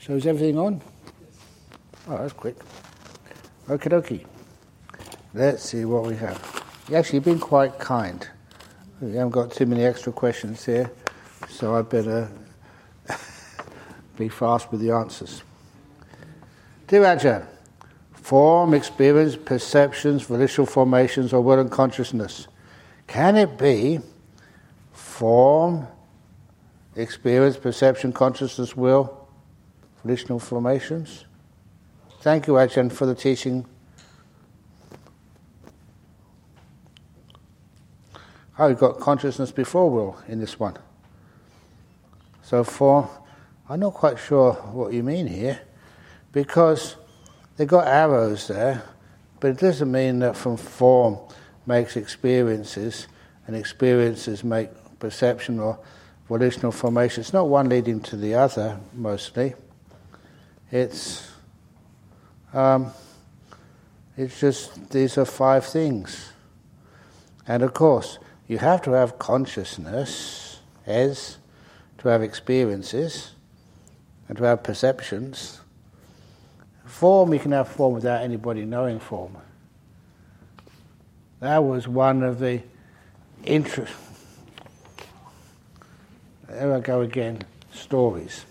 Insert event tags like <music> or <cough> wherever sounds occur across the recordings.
So is everything on? Oh, that's quick. Okie dokie. Let's see what we have. You actually been quite kind. We haven't got too many extra questions here, so I better <laughs> be fast with the answers. Dear Ajahn, form, experience, perceptions, volitional formations, or will and consciousness. Can it be form, experience, perception, consciousness, will, volitional formations? Thank you, Ajahn, for the teaching. Oh, you've got consciousness before will in this one. So, form, I'm not quite sure what you mean here because they've got arrows there, but it doesn't mean that from form makes experiences and experiences make perception or volitional formation. It's not one leading to the other, mostly. It's, um, it's just these are five things. And of course, you have to have consciousness as to have experiences and to have perceptions Form, you can have form without anybody knowing form. That was one of the interest. There I go again. Stories.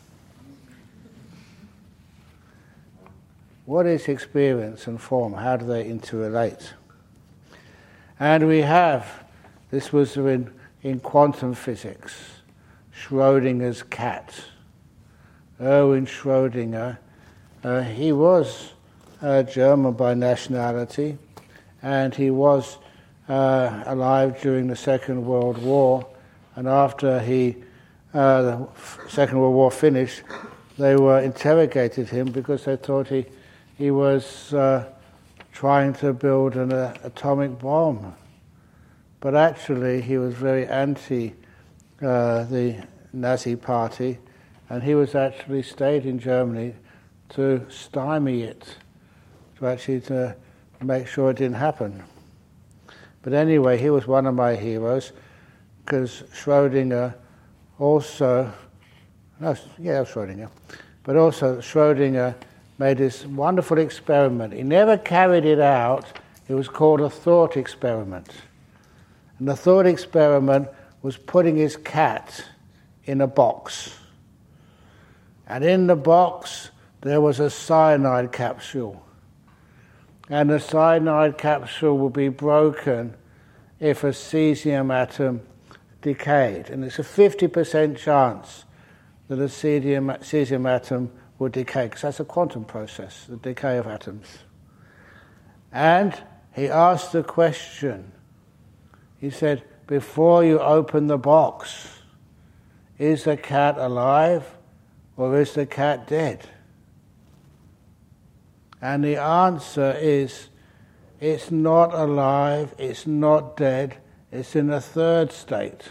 What is experience and form? How do they interrelate? And we have, this was in, in quantum physics, Schrodinger's cat. Erwin Schrödinger uh, he was German by nationality, and he was uh, alive during the Second World War. And after he, uh, the Second World War finished, they were interrogated him because they thought he, he was uh, trying to build an uh, atomic bomb. But actually, he was very anti the Nazi Party, and he was actually stayed in Germany to stymie it, to actually to make sure it didn't happen. But anyway, he was one of my heroes because Schrodinger also, no, yeah, Schrodinger, but also Schrodinger made this wonderful experiment. He never carried it out. It was called a thought experiment. And the thought experiment was putting his cat in a box. And in the box, there was a cyanide capsule. And the cyanide capsule would be broken if a cesium atom decayed. And it's a 50% chance that a cesium, atom will decay, because that's a quantum process, the decay of atoms. And he asked the question. He said, Before you open the box, is the cat alive or is the cat dead? And the answer is it's not alive, it's not dead, it's in a third state,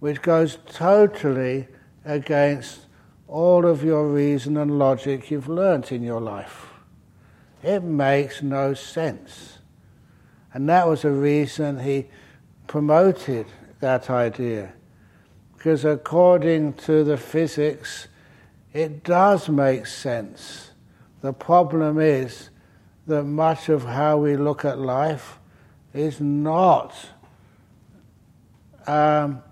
which goes totally against all of your reason and logic you've learnt in your life. It makes no sense. And that was the reason he promoted that idea. Because according to the physics, it does make sense. The problem is that much of how we look at life is not um,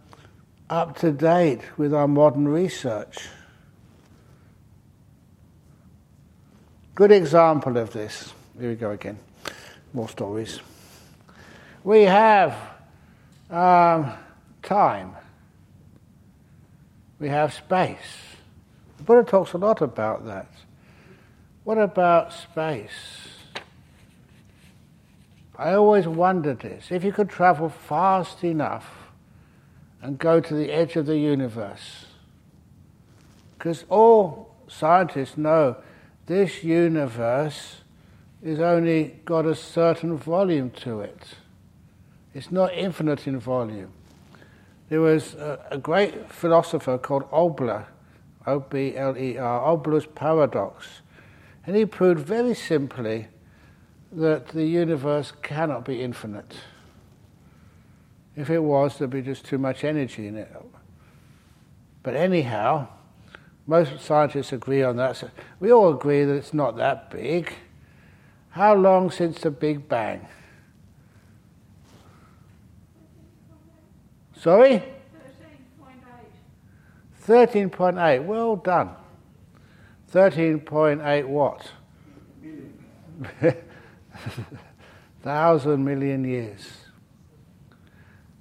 up to date with our modern research. Good example of this. Here we go again. More stories. We have um, time. We have space. The Buddha talks a lot about that. What about space? I always wondered this. If you could travel fast enough and go to the edge of the universe, because all scientists know this universe is only got a certain volume to it. It's not infinite in volume. There was a, a great philosopher called Obler O B L E R, Obler's paradox. And he proved very simply that the universe cannot be infinite. If it was, there'd be just too much energy in it. But anyhow, Most scientists agree on that. So we all agree that it's not that big. How long since the Big Bang? Sorry? 13.8. 13.8. Well done. 13.8 what? <laughs> Thousand million years.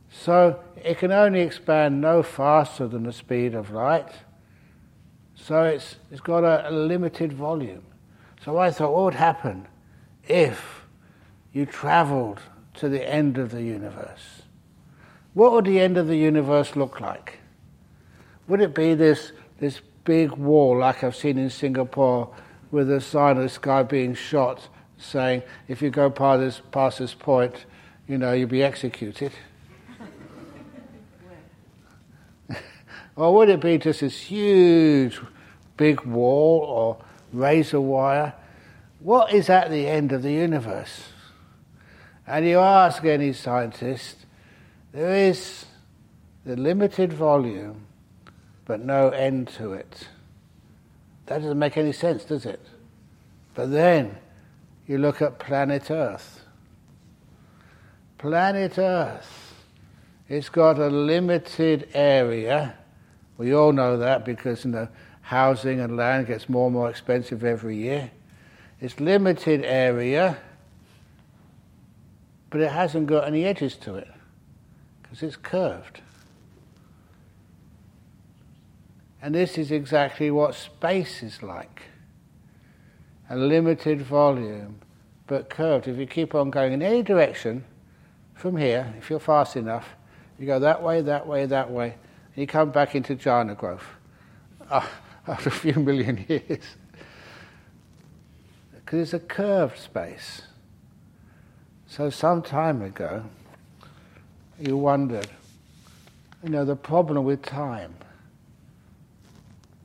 So it can only expand no faster than the speed of light. So it's, it's got a, a limited volume. So I thought, what would happen if you traveled to the end of the universe? What would the end of the universe look like? Would it be this, this big wall like I've seen in Singapore with a sign of this guy being shot saying, if you go past this, past this point, you know, you'll be executed? <laughs> or would it be just this huge big wall or razor wire? What is at the end of the universe? And you ask any scientist, there is the limited volume, but no end to it. That doesn't make any sense, does it? But then you look at planet Earth. Planet Earth, it's got a limited area. We all know that because you know, housing and land gets more and more expensive every year. It's limited area, but it hasn't got any edges to it because it's curved. And this is exactly what space is like a limited volume, but curved. If you keep on going in any direction from here, if you're fast enough, you go that way, that way, that way, and you come back into Jhana Grove uh, after a few million years. Because it's a curved space. So some time ago, you wondered, you know, the problem with time.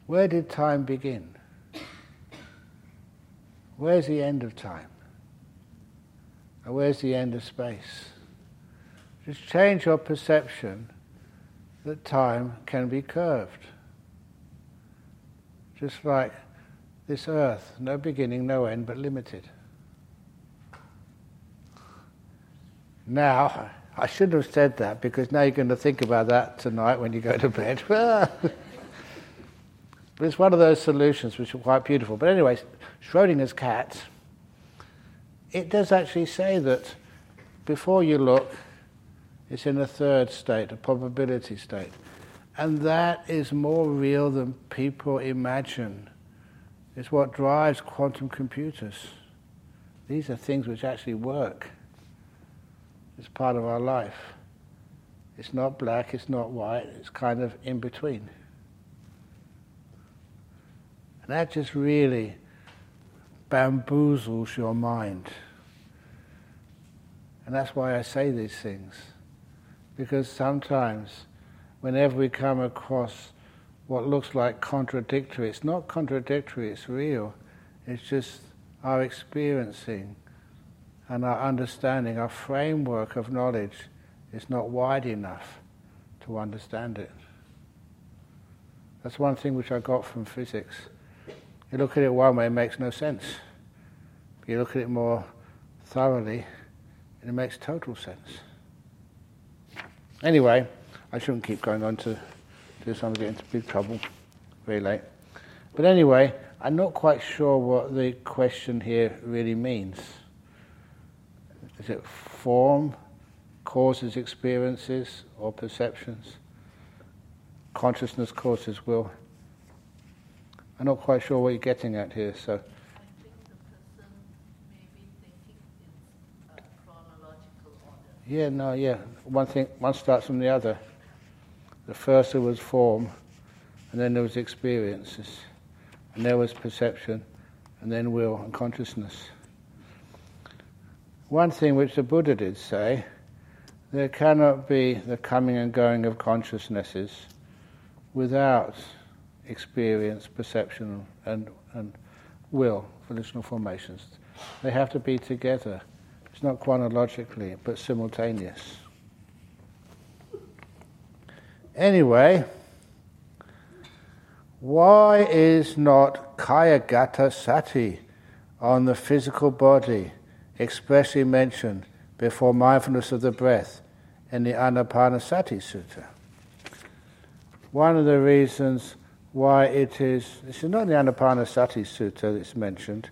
Where did time begin? Where's the end of time? And where's the end of space? Just change your perception that time can be curved. Just like this earth, no beginning, no end, but limited. Now, I shouldn't have said that because now you're going to think about that tonight when you go to bed. <laughs> but it's one of those solutions which are quite beautiful. But anyway, Schrodinger's cat, it does actually say that before you look, it's in a third state, a probability state. And that is more real than people imagine. It's what drives quantum computers. These are things which actually work. It's part of our life. It's not black, it's not white, it's kind of in between. And that just really bamboozles your mind. And that's why I say these things. Because sometimes, whenever we come across what looks like contradictory, it's not contradictory, it's real. It's just our experiencing and our understanding, our framework of knowledge is not wide enough to understand it. That's one thing which I got from physics. You look at it one way, it makes no sense. You look at it more thoroughly, and it makes total sense. Anyway, I shouldn't keep going on to do something get into big trouble very late. But anyway, I'm not quite sure what the question here really means. Is it form, causes experiences, or perceptions? Consciousness causes will. I'm not quite sure what you're getting at here, so. Yeah, no, yeah. One thing, one starts from the other. The first there was form, and then there was experiences, and there was perception, and then will and consciousness. One thing which the Buddha did say there cannot be the coming and going of consciousnesses without experience, perception, and, and will, volitional formations. They have to be together. It's not chronologically, but simultaneous. Anyway, why is not Kayagata Sati on the physical body expressly mentioned before mindfulness of the breath in the Anapanasati Sutta? One of the reasons why it is, this is not the Anapanasati Sutta that's mentioned,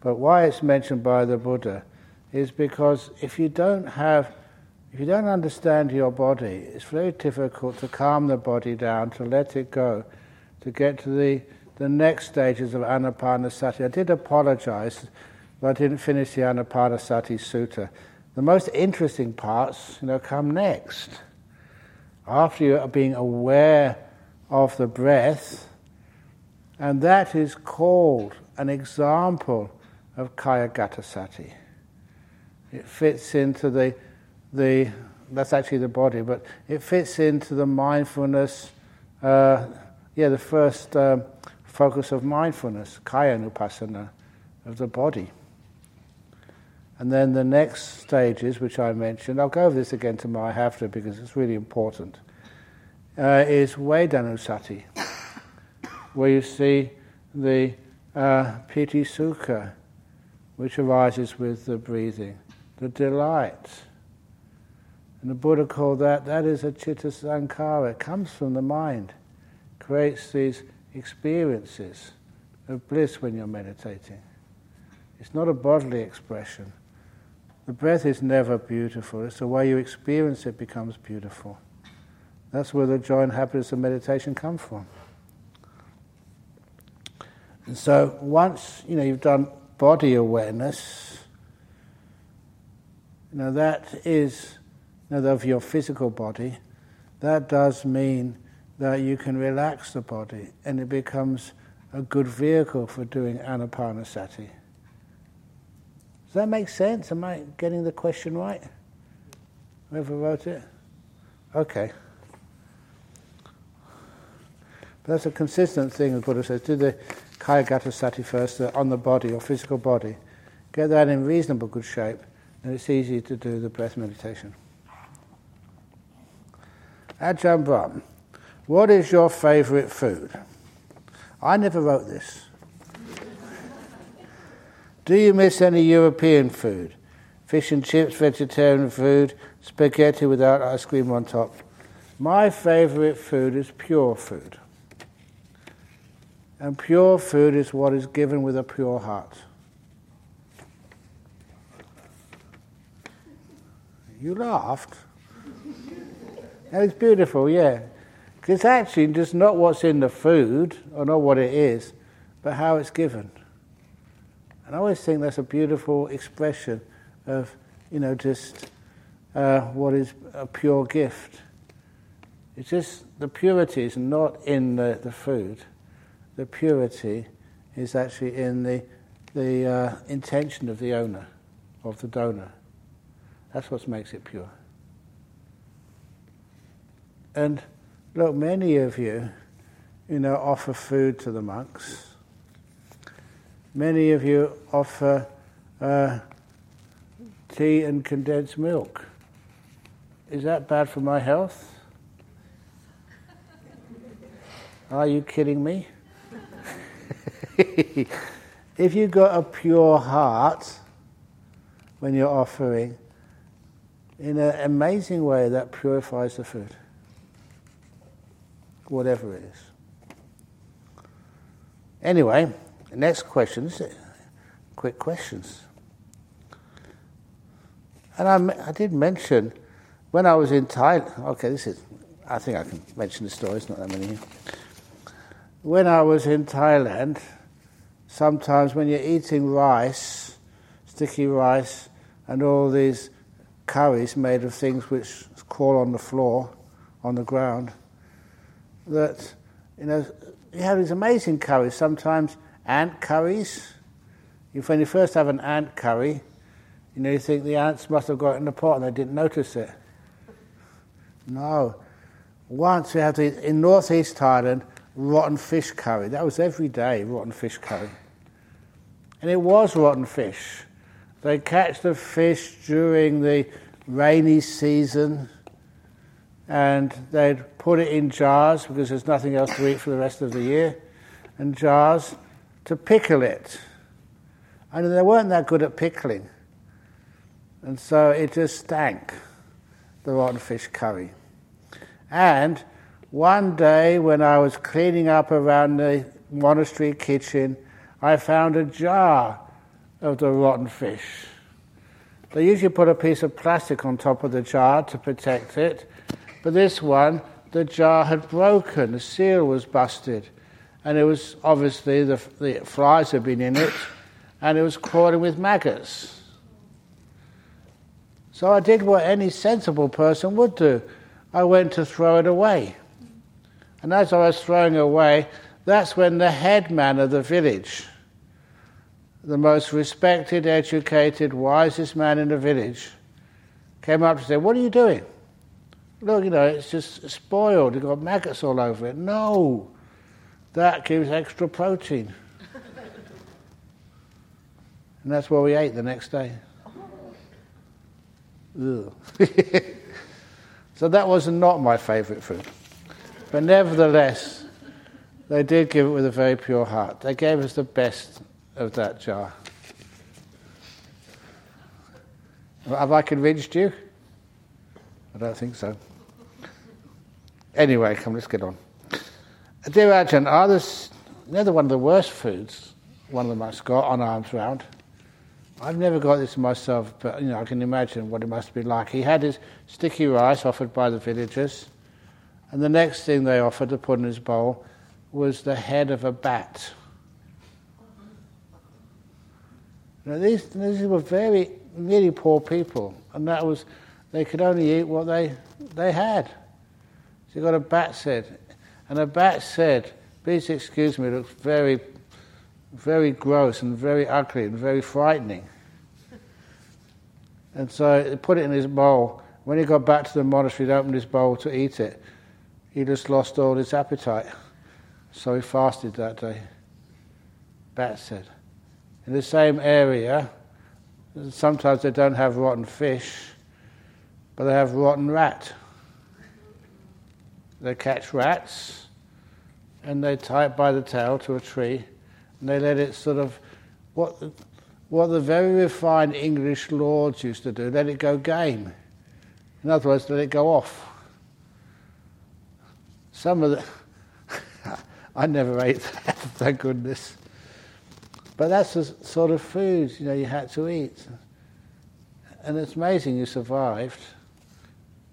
but why it's mentioned by the Buddha is because if you don't have, if you don't understand your body, it's very difficult to calm the body down, to let it go, to get to the, the next stages of Anapanasati. I did apologize, but I didn't finish the Anapanasati Sutta. The most interesting parts, you know, come next. After you are being aware of the breath, and that is called an example of Kaya Sati. It fits into the, the, that's actually the body, but it fits into the mindfulness, uh, yeah, the first uh, focus of mindfulness, Kayanupassana, of the body. And then the next stages, which I mentioned, I'll go over this again tomorrow, I have to because it's really important, uh, is Vedanusati, where you see the uh, piti sukha, which arises with the breathing, the delight. And the Buddha called that, that is a chitta sankara. it comes from the mind, creates these experiences of bliss when you're meditating. It's not a bodily expression. The breath is never beautiful, it's the way you experience it becomes beautiful. That's where the joy and happiness of meditation come from. And so once you know you've done body awareness, you know that is of your physical body. That does mean that you can relax the body, and it becomes a good vehicle for doing anapanasati. Does that make sense? Am I getting the question right? Whoever wrote it? Okay. But that's a consistent thing, the Buddha says. Do the Kayagata Sati first, on the body or physical body. Get that in reasonable good shape, and it's easy to do the breath meditation. Ajahn Brahm, what is your favourite food? I never wrote this. Do you miss any European food? Fish and chips, vegetarian food, spaghetti without ice cream on top. My favourite food is pure food. And pure food is what is given with a pure heart. You laughed. Is beautiful, yeah. Because actually, just not what's in the food, or not what it is, but how it's given. And I always think that's a beautiful expression of, you know, just uh, what is a pure gift. It's just the purity is not in the, the food, the purity is actually in the, the uh, intention of the owner, of the donor. That's what makes it pure. And look, many of you, you know, offer food to the monks. Many of you offer uh, tea and condensed milk. Is that bad for my health? Are you kidding me? <laughs> if you've got a pure heart when you're offering, in an amazing way, that purifies the food, whatever it is. Anyway, next questions, quick questions. And I, I did mention when I was in Thailand. Okay, this is. I think I can mention the story. It's not that many. Here. When I was in Thailand, sometimes when you're eating rice, sticky rice, and all these curries made of things which crawl on the floor, on the ground, that, you know, you have these amazing curries, sometimes ant curries. If when you first have an ant curry, you know, you think the ants must have got in the pot and they didn't notice it. No. Once we had the, in northeast Thailand, rotten fish curry. That was every day, rotten fish curry. And it was rotten fish. They catch the fish during the rainy season and they'd put it in jars because there's nothing else to eat for the rest of the year. and jars to pickle it. And they weren't that good at pickling. And so it just stank, the rotten fish curry. And one day when I was cleaning up around the monastery kitchen, I found a jar of the rotten fish. They usually put a piece of plastic on top of the jar to protect it, but this one, the jar had broken, the seal was busted, and it was obviously the, the flies had been in it, and it was crawling with maggots. So I did what any sensible person would do. I went to throw it away. And as I was throwing away, that's when the headman of the village, the most respected, educated, wisest man in the village, came up to say, What are you doing? Look, you know, it's just spoiled. You've got maggots all over it. No, that gives extra protein. and that's what we ate the next day. Oh. <laughs> so that was not my favourite food. But nevertheless, they did give it with a very pure heart. They gave us the best of that jar. Have I convinced you? I don't think so. Anyway, come, let's get on. Dear Ajahn, are this, they're one of the worst foods one of them has got on arms round. I've never got this myself, but you know, I can imagine what it must be like. He had his sticky rice offered by the villagers. And the next thing they offered to put in his bowl was the head of a bat. Now these, these were very, really poor people, and that was, they could only eat what they, they had. You got a bat's head, and a bat's head, please excuse me, looks very, very gross and very ugly and very frightening. And so he put it in his bowl. When he got back to the monastery, he opened his bowl to eat it he just lost all his appetite. So he fasted that day. Bat said. In the same area, sometimes they don't have rotten fish, but they have rotten rat. They catch rats and they tie it by the tail to a tree and they let it sort of, what, what the very refined English lords used to do, let it go game. In other words, let it go off. Some of the, <laughs> I never ate that, <laughs> thank goodness. But that's the sort of food you know you had to eat, and it's amazing you survived.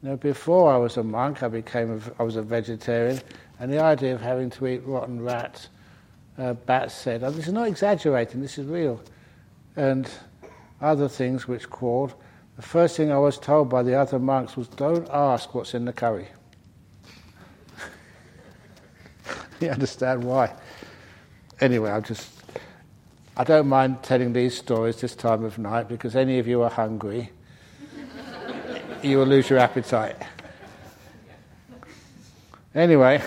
Know, before I was a monk, I became a, I was a vegetarian, and the idea of having to eat rotten rats, uh, bats said, oh, "This is not exaggerating. This is real," and other things which crawled. The first thing I was told by the other monks was, "Don't ask what's in the curry." <laughs> you understand why. Anyway, I just I don't mind telling these stories this time of night because any of you are hungry, you will lose your appetite. Anyway,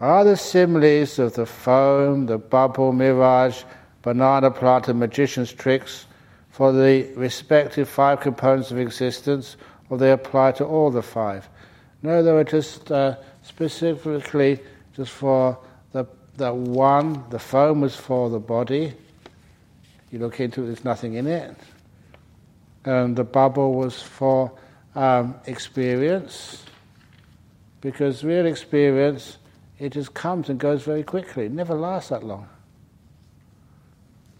are the similes of the foam, the bubble, mirage, banana plant, and magician's tricks for the respective five components of existence, or they apply to all the five? No, they were just uh, specifically just for the, the one, the foam was for the body. You look into it, there's nothing in it. And the bubble was for um, experience, because real experience, it just comes and goes very quickly. It never lasts that long.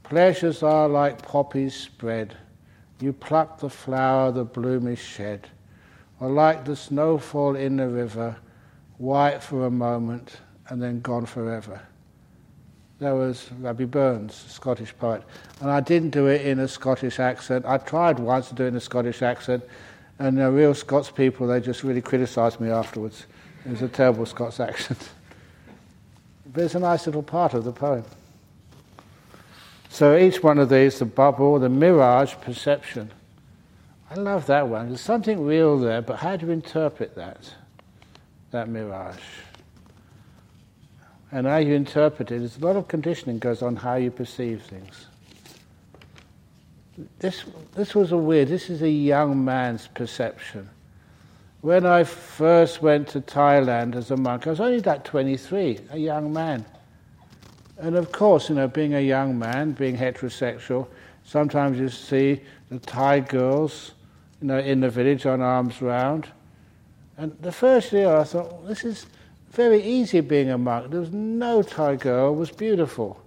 Pleasures are like poppies spread. You pluck the flower, the bloom is shed. Or like the snowfall in the river, white for a moment and then gone forever. That was Rabbie Burns, Scottish poet. And I didn't do it in a Scottish accent. I tried once to do it in a Scottish accent, and the real Scots people, they just really criticised me afterwards. It was a terrible Scots <laughs> accent. but it's a nice little part of the poem. So each one of these, the bubble, the mirage, perception. I love that one. There's something real there, but how do you interpret that? that mirage. And how you interpret it, there's a lot of conditioning goes on how you perceive things. This, this was a weird, this is a young man's perception. when I first went to Thailand as a monk, I was only that 23, a young man. And of course, you know, being a young man, being heterosexual, sometimes you see the Thai girls, you know, in the village on arms round. And the first year I thought, well, this is very easy being a monk. There was no Thai girl was beautiful.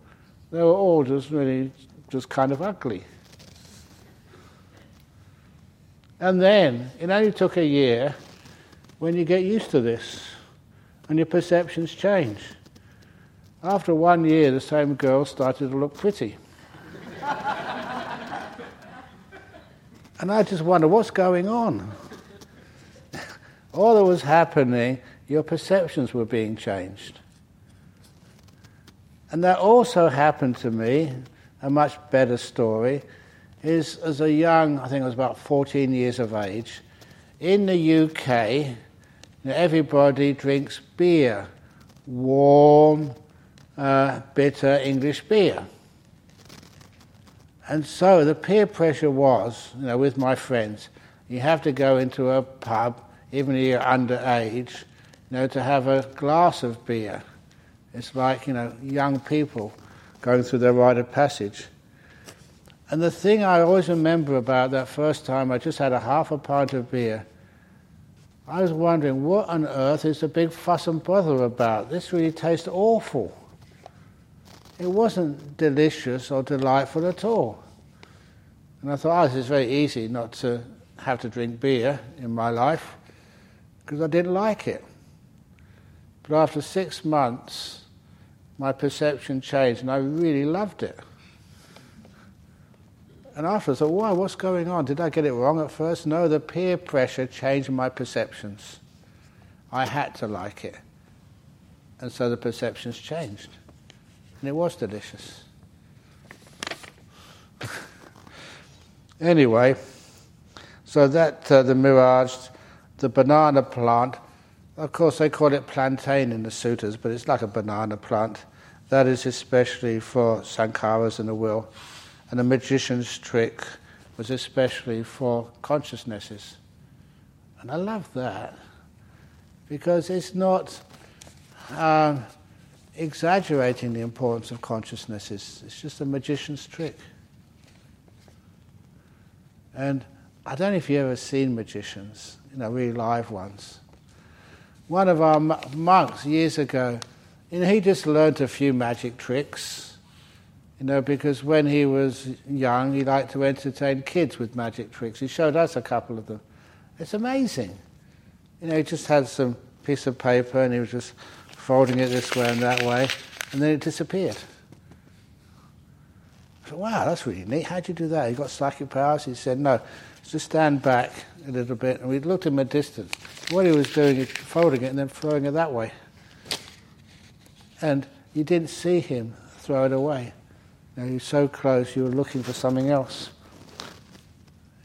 They were all just really just kind of ugly. And then it only took a year when you get used to this and your perceptions change. After one year, the same girl started to look pretty. <laughs> and I just wonder what's going on? <laughs> All that was happening, your perceptions were being changed. And that also happened to me, a much better story, is as a young, I think I was about 14 years of age, in the UK, everybody drinks beer, warm, uh, bitter English beer. And so the peer pressure was, you know, with my friends, you have to go into a pub, even if you're underage, you know, to have a glass of beer. It's like, you know, young people going through their rite of passage. And the thing I always remember about that first time, I just had a half a pint of beer. I was wondering, what on earth is the big fuss and bother about? This really tastes awful it wasn't delicious or delightful at all. And I thought, oh, this is very easy not to have to drink beer in my life because I didn't like it. But after six months, my perception changed and I really loved it. And after I thought, why, what's going on? Did I get it wrong at first? No, the peer pressure changed my perceptions. I had to like it. And so the perceptions changed and it was delicious. <laughs> anyway, so that uh, the mirage, the banana plant, of course they call it plantain in the sutras, but it's like a banana plant. That is especially for sankharas in the will. And the magician's trick was especially for consciousnesses. And I love that because it's not. Um, exaggerating the importance of consciousness is it's just a magician's trick. And I don't know if you've ever seen magicians, you know, really live ones. One of our monks years ago, know, he just learnt a few magic tricks, you know, because when he was young, he liked to entertain kids with magic tricks. He showed us a couple of them. It's amazing. You know, he just had some piece of paper and he was just folding it this way and that way, and then it disappeared. I thought, wow, that's really neat. How'd you do that? He got psychic powers? He said, no, just stand back a little bit. And we looked at him at distance. What he was doing is folding it and then throwing it that way. And you didn't see him throw it away. Now You know, he was so close, you were looking for something else.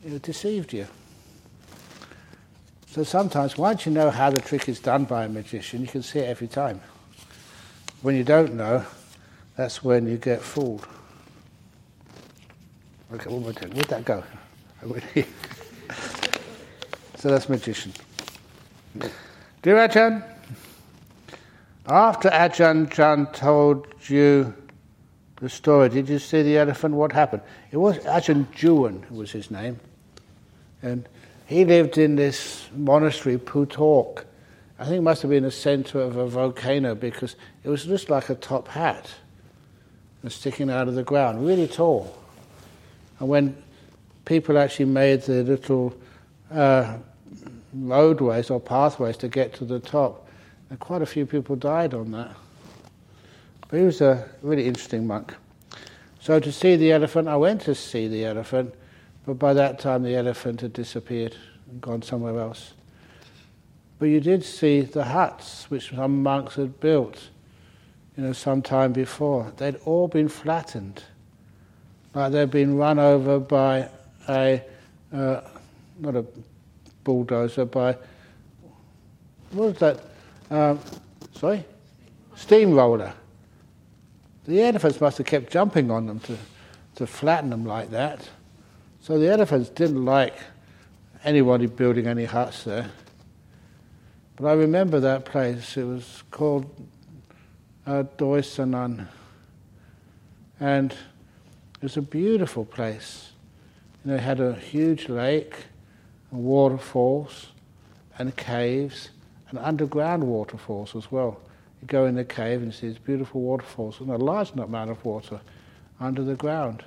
It deceived you. So sometimes, once you know how the trick is done by a magician, you can see it every time. When you don't know, that's when you get fooled. Okay, what am I doing? Where'd that go? <laughs> so that's magician. Dear Ajahn, after Ajahn Chah told you the story, did you see the elephant? What happened? It was Ajahn Juan, was his name. And he lived in this monastery, Phuthok. I think it must have been the center of a volcano because it was just like a top hat and sticking out of the ground, really tall. And when people actually made the little uh, roadways or pathways to get to the top, and quite a few people died on that. But he was a really interesting monk. So to see the elephant, I went to see the elephant but by that time, the elephant had disappeared and gone somewhere else. But you did see the huts which some monks had built, you know, some time before. They'd all been flattened, like they'd been run over by a, uh, not a bulldozer, by, what was that? Um, sorry? Steamroller. The elephants must have kept jumping on them to, to flatten them like that. So the elephants didn't like anybody building any huts there. But I remember that place. It was called uh. And it was a beautiful place. Know, it had a huge lake and waterfalls and caves and underground waterfalls as well. You go in the cave and see these beautiful waterfalls and a large amount of water under the ground.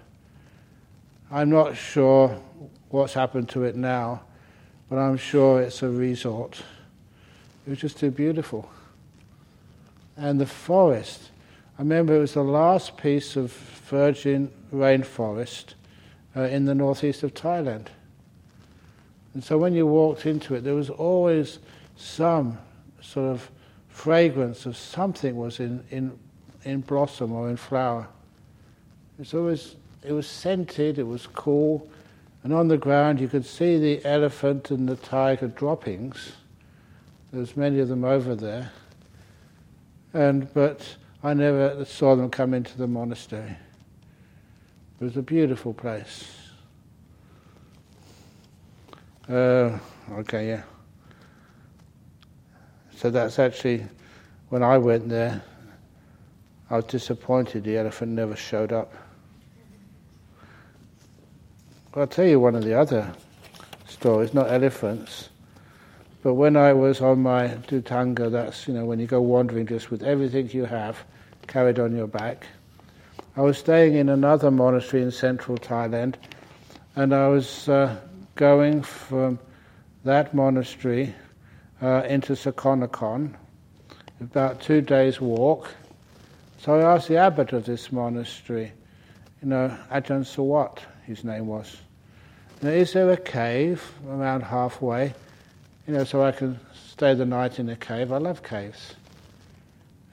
I'm not sure what's happened to it now, but I'm sure it's a resort. It was just too beautiful. And the forest, I remember it was the last piece of virgin rainforest uh, in the northeast of Thailand. And so when you walked into it, there was always some sort of fragrance of something was in, in, in blossom or in flower. It was always, it was scented, it was cool, and on the ground you could see the elephant and the tiger droppings. There was many of them over there. And, but I never saw them come into the monastery. It was a beautiful place. Uh, okay, yeah. So that's actually, when I went there, I was disappointed the elephant never showed up. I'll tell you one of the other stories, not elephants, but when I was on my Dhutanga, that's, you know, when you go wandering just with everything you have carried on your back, I was staying in another monastery in central Thailand, and I was uh, going from that monastery uh, into Sakonnakhon, about two days' walk. So I asked the abbot of this monastery, you know, Ajahn Suwat, his name was, now, is there a cave around halfway, you know, so I can stay the night in a cave? I love caves.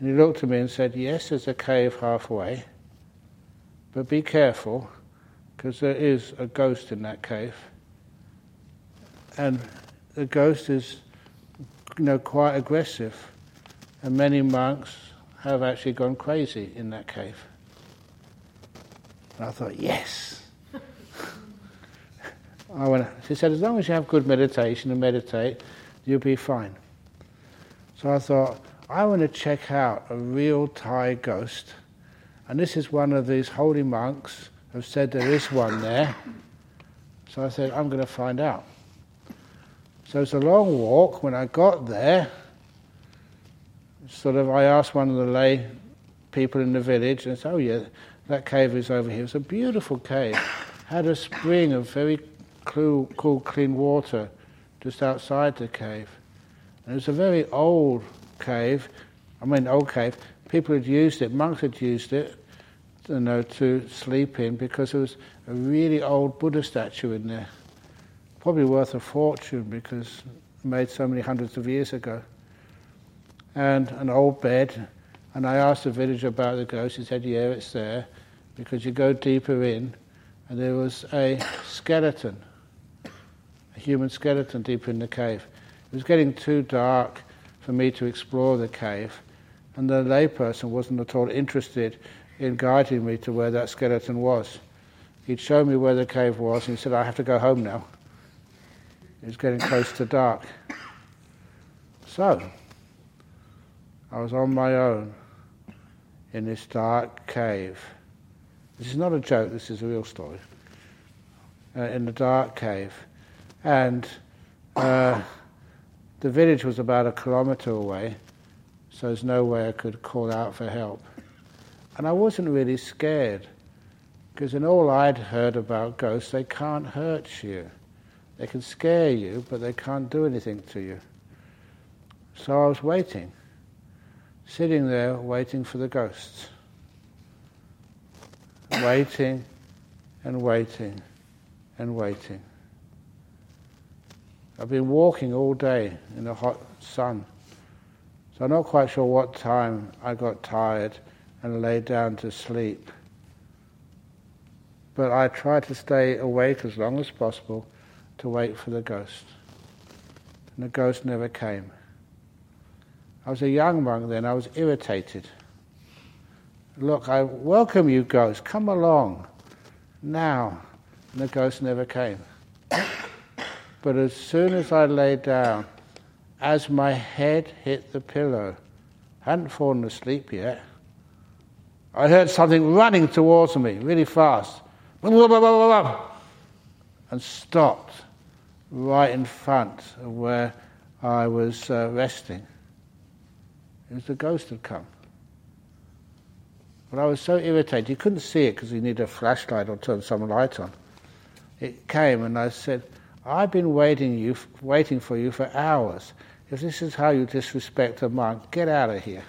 And he looked at me and said, Yes, there's a cave halfway, but be careful, because there is a ghost in that cave and the ghost is, you know, quite aggressive, and many monks have actually gone crazy in that cave. And I thought, yes. <laughs> I went, she said, as long as you have good meditation and meditate, you'll be fine. So I thought, I want to check out a real Thai ghost. And this is one of these holy monks who said there is one there. So I said, I'm going to find out. So it's a long walk. When I got there, sort of, I asked one of the lay people in the village, and said, "Oh yeah, that cave is over here." It's a beautiful cave. Had a spring of very cool, cool, clean water just outside the cave. And it was a very old cave. I mean, old cave. People had used it. Monks had used it, you know, to sleep in because there was a really old Buddha statue in there probably worth a fortune because made so many hundreds of years ago. And an old bed. And I asked the villager about the ghost. He said, Yeah, it's there. Because you go deeper in, and there was a skeleton, a human skeleton deep in the cave. It was getting too dark for me to explore the cave, and the layperson wasn't at all interested in guiding me to where that skeleton was. He'd show me where the cave was, and he said, I have to go home now. It was getting close to dark. So, I was on my own in this dark cave. This is not a joke, this is a real story. Uh, in the dark cave. And uh, the village was about a kilometre away, so there's no way I could call out for help. And I wasn't really scared, because in all I'd heard about ghosts, they can't hurt you. They can scare you, but they can't do anything to you. So I was waiting, sitting there waiting for the ghosts. waiting and waiting and waiting. I've been walking all day in the hot sun, so I'm not quite sure what time I got tired and lay down to sleep. But I tried to stay awake as long as possible to wait for the ghost. And the ghost never came. I was a young monk then, I was irritated. Look, I welcome you, ghost, come along now. And the ghost never came. <coughs> but as soon as I lay down as my head hit the pillow. hadn't fallen asleep yet. I heard something running towards me really fast and stopped right in front of where I was uh, resting. It was the ghost had come. But I was so irritated, you couldn't see it because you need a flashlight or turn some light on. It came and I said, I've been waiting, you, waiting for you for hours. If this is how you disrespect a monk, get out of here.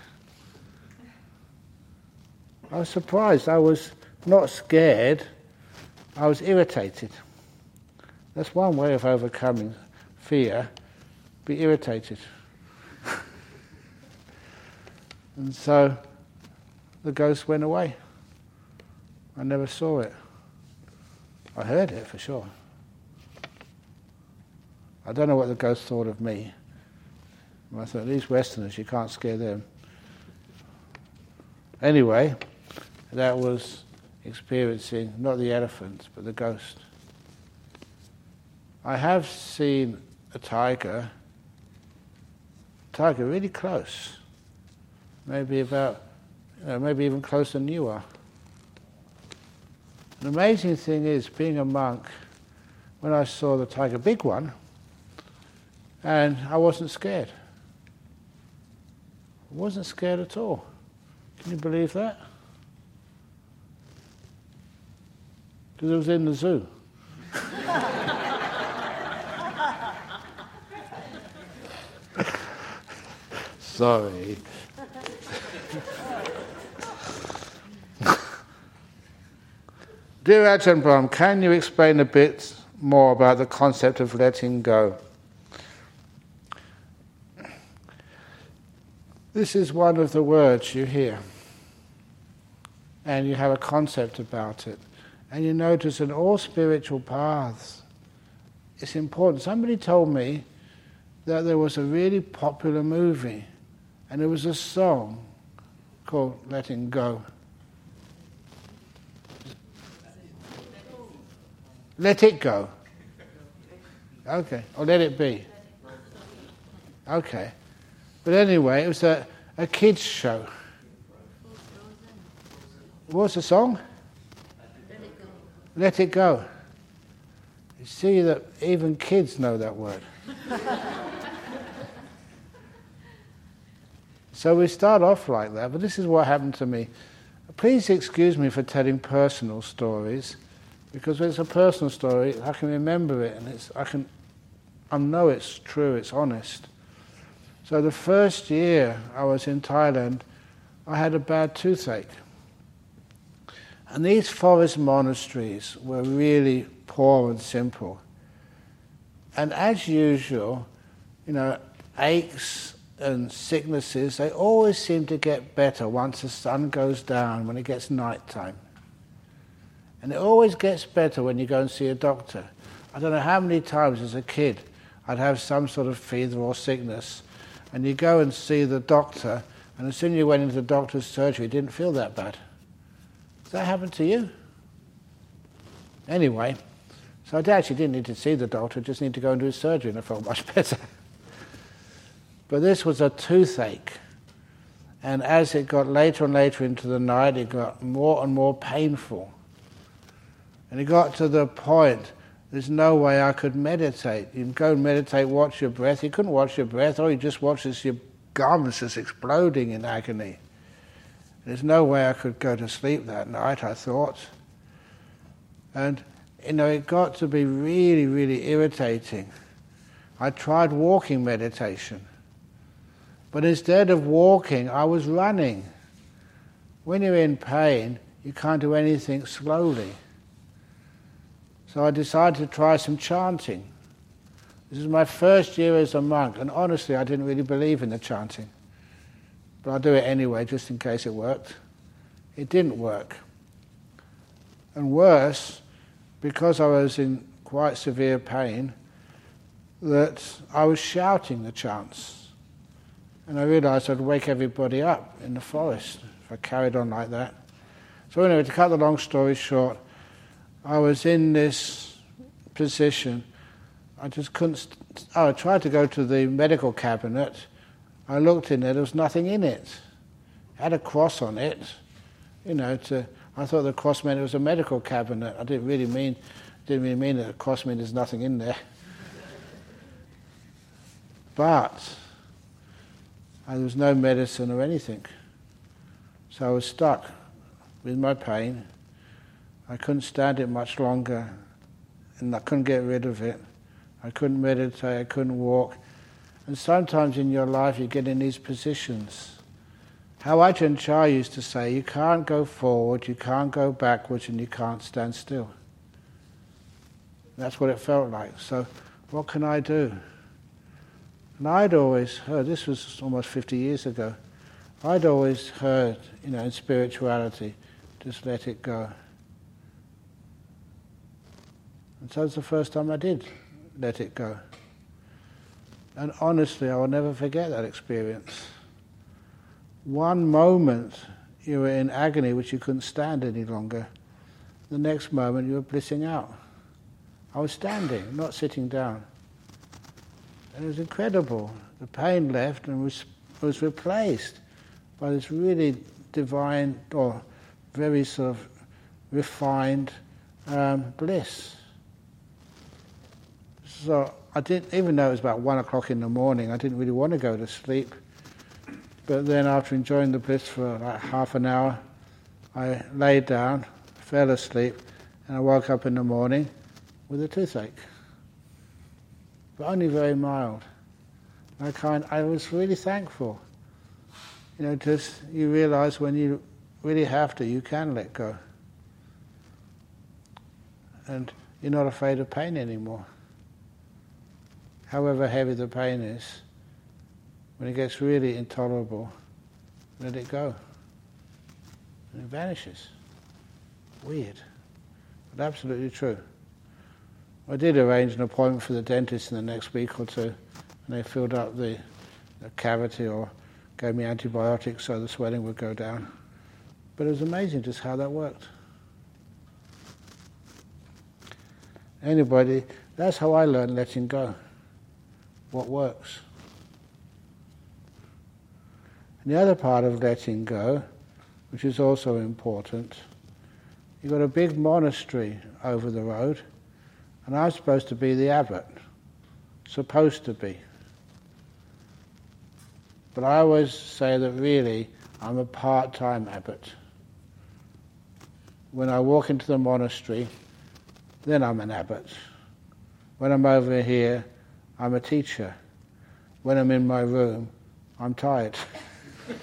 I was surprised. I was not scared, I was irritated. That's one way of overcoming fear be irritated. <laughs> and so the ghost went away. I never saw it. I heard it for sure. I don't know what the ghost thought of me. I thought, these Westerners, you can't scare them. Anyway, that was experiencing not the elephant, but the ghost. I have seen a tiger, tiger really close, maybe about, maybe even closer than you are. The amazing thing is, being a monk, when I saw the tiger, big one, and I wasn't scared. I wasn't scared at all. Can you believe that? Because it was in the zoo. <laughs> Sorry. Dear Ajahn Brahm, can you explain a bit more about the concept of letting go? This is one of the words you hear, and you have a concept about it. And you notice in all spiritual paths, it's important. Somebody told me that there was a really popular movie, and it was a song called Letting Go. Let it go. Okay, or let it be. Okay. But anyway, it was a, a kids' show. What's the song? Let it go. You see that even kids know that word. <laughs> so we start off like that, but this is what happened to me. Please excuse me for telling personal stories, because when it's a personal story, I can remember it and it's, I can I know it's true, it's honest. So the first year I was in Thailand, I had a bad toothache. And these forest monasteries were really poor and simple. And as usual, you know, aches and sicknesses, they always seem to get better once the sun goes down, when it gets night time. And it always gets better when you go and see a doctor. I don't know how many times as a kid I'd have some sort of fever or sickness, and you go and see the doctor, and as soon as you went into the doctor's surgery, it didn't feel that bad. Does that happen to you? Anyway, so I actually didn't need to see the doctor, just need to go and do his surgery, and I felt much <laughs> better. But this was a toothache. And as it got later and later into the night, it got more and more painful. And it got to the point there's no way I could meditate. You go and meditate, watch your breath. You couldn't watch your breath, or you just watch as your gums just exploding in agony. There's no way I could go to sleep that night, I thought. And, you know, it got to be really, really irritating. I tried walking meditation. But instead of walking, I was running. When you're in pain, you can't do anything slowly. So I decided to try some chanting. This is my first year as a monk, and honestly, I didn't really believe in the chanting. But I'll do it anyway, just in case it worked. It didn't work. And worse, because I was in quite severe pain, that I was shouting the chants. And I realized I'd wake everybody up in the forest if I carried on like that. So, anyway, to cut the long story short, I was in this position I just couldn't. St- oh, I tried to go to the medical cabinet. I looked in there. There was nothing in it. it had a cross on it. You know, to, I thought the cross meant it was a medical cabinet. I didn't really mean, didn't really mean that the cross meant there's nothing in there. But there was no medicine or anything. So I was stuck with my pain. I couldn't stand it much longer, and I couldn't get rid of it. I couldn't meditate, I couldn't walk. And sometimes in your life you get in these positions. How Ajahn Chah used to say, you can't go forward, you can't go backwards, and you can't stand still. That's what it felt like. So, what can I do? And I'd always heard, this was almost 50 years ago, I'd always heard, you know, in spirituality, just let it go. And so it's the first time I did let it go. And honestly, I will never forget that experience. One moment you were in agony which you couldn't stand any longer. The next moment you were blissing out. I was standing, not sitting down. And it was incredible. The pain left and was, was replaced by this really divine or very sort of refined um, bliss. So I didn't, even though it was about one o'clock in the morning, I didn't really want to go to sleep. But then after enjoying the bliss for like half an hour, I lay down, fell asleep, and I woke up in the morning with a toothache. But only very mild. I kind, I was really thankful. You know, just you realize when you really have to, you can let go. And you're not afraid of pain anymore however heavy the pain is, when it gets really intolerable, let it go. And it vanishes. Weird, but absolutely true. I did arrange an appointment for the dentist in the next week or two, and they filled up the, the cavity or gave me antibiotics so the swelling would go down. But it was amazing just how that worked. Anybody, that's how I learned letting go what works. And the other part of letting go, which is also important, you've got a big monastery over the road, and I'm supposed to be the abbot. Supposed to be. But I always say that really I'm a part time abbot. When I walk into the monastery, then I'm an abbot. When I'm over here, I'm a teacher. When I'm in my room, I'm tired. <laughs>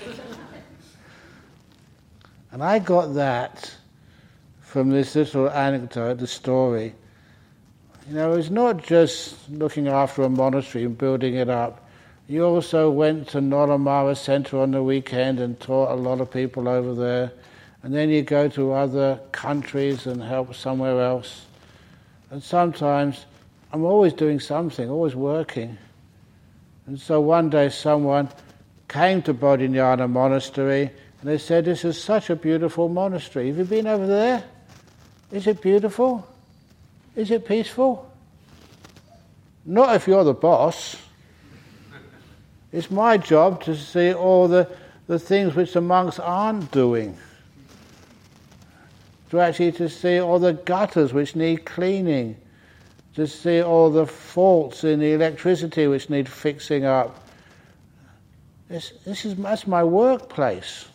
and I got that from this little anecdote, the story. You know, it's not just looking after a monastery and building it up. You also went to Nollamara Center on the weekend and taught a lot of people over there. And then you go to other countries and help somewhere else. And sometimes I'm always doing something, always working. And so one day someone came to Bodhinyana Monastery and they said, This is such a beautiful monastery. Have you been over there? Is it beautiful? Is it peaceful? Not if you're the boss. It's my job to see all the, the things which the monks aren't doing. To actually to see all the gutters which need cleaning to see all the faults in the electricity which need fixing up. This, this is that's my workplace.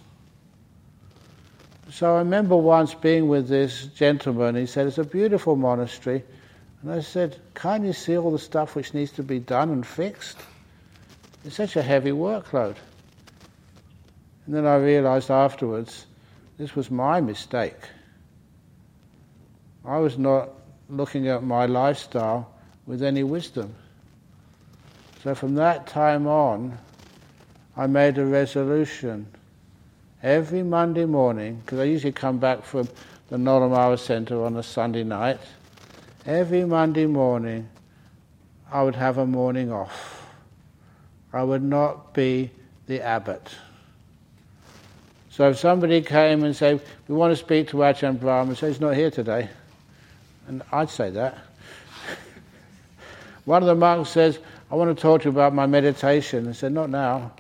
So I remember once being with this gentleman. He said, "It's a beautiful monastery," and I said, "Can't you see all the stuff which needs to be done and fixed? It's such a heavy workload." And then I realized afterwards, this was my mistake. I was not looking at my lifestyle with any wisdom. So from that time on, I made a resolution every Monday morning, because I usually come back from the Nollamara Center on a Sunday night. Every Monday morning, I would have a morning off. I would not be the abbot. So if somebody came and said, We want to speak to Ajahn Brahma, say he's not here today and I'd say that. <laughs> One of the monks says, I want to talk to you about my meditation. I said, Not now.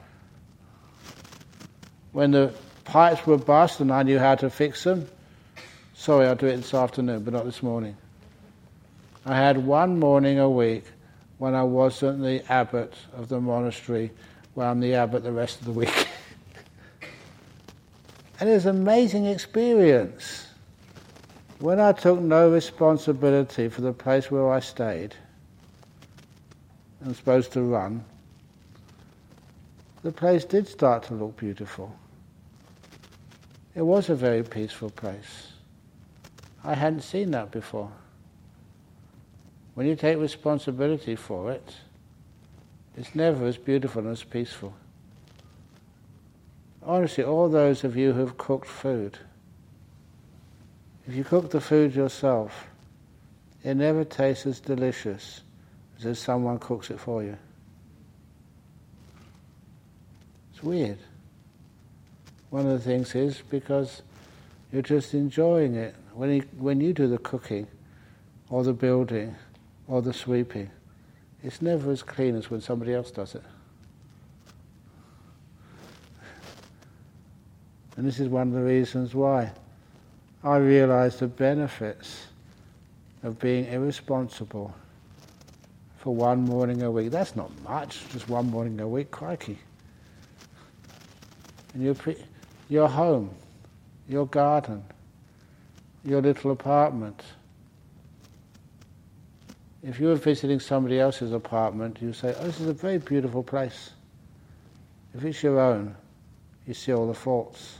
When the pipes were bust and I knew how to fix them, sorry, I'll do it this afternoon, but not this morning. I had one morning a week when I wasn't the abbot of the monastery, where I'm the abbot the rest of the week. <laughs> and it was an amazing experience. When I took no responsibility for the place where I stayed, and supposed to run, the place did start to look beautiful. It was a very peaceful place. I hadn't seen that before. When you take responsibility for it, it's never as beautiful and as peaceful. Honestly, all those of you who've cooked food, if you cook the food yourself, it never tastes as delicious as if someone cooks it for you. It's weird. One of the things is because you're just enjoying it. When you, when you do the cooking or the building, or the sweeping. It's never as clean as when somebody else does it. And this is one of the reasons why I realize the benefits of being irresponsible for one morning a week. That's not much, just one morning a week, crikey. And your, pre- your home, your garden, your little apartment, if you were visiting somebody else's apartment, you say, oh, this is a very beautiful place. If it's your own, you see all the faults.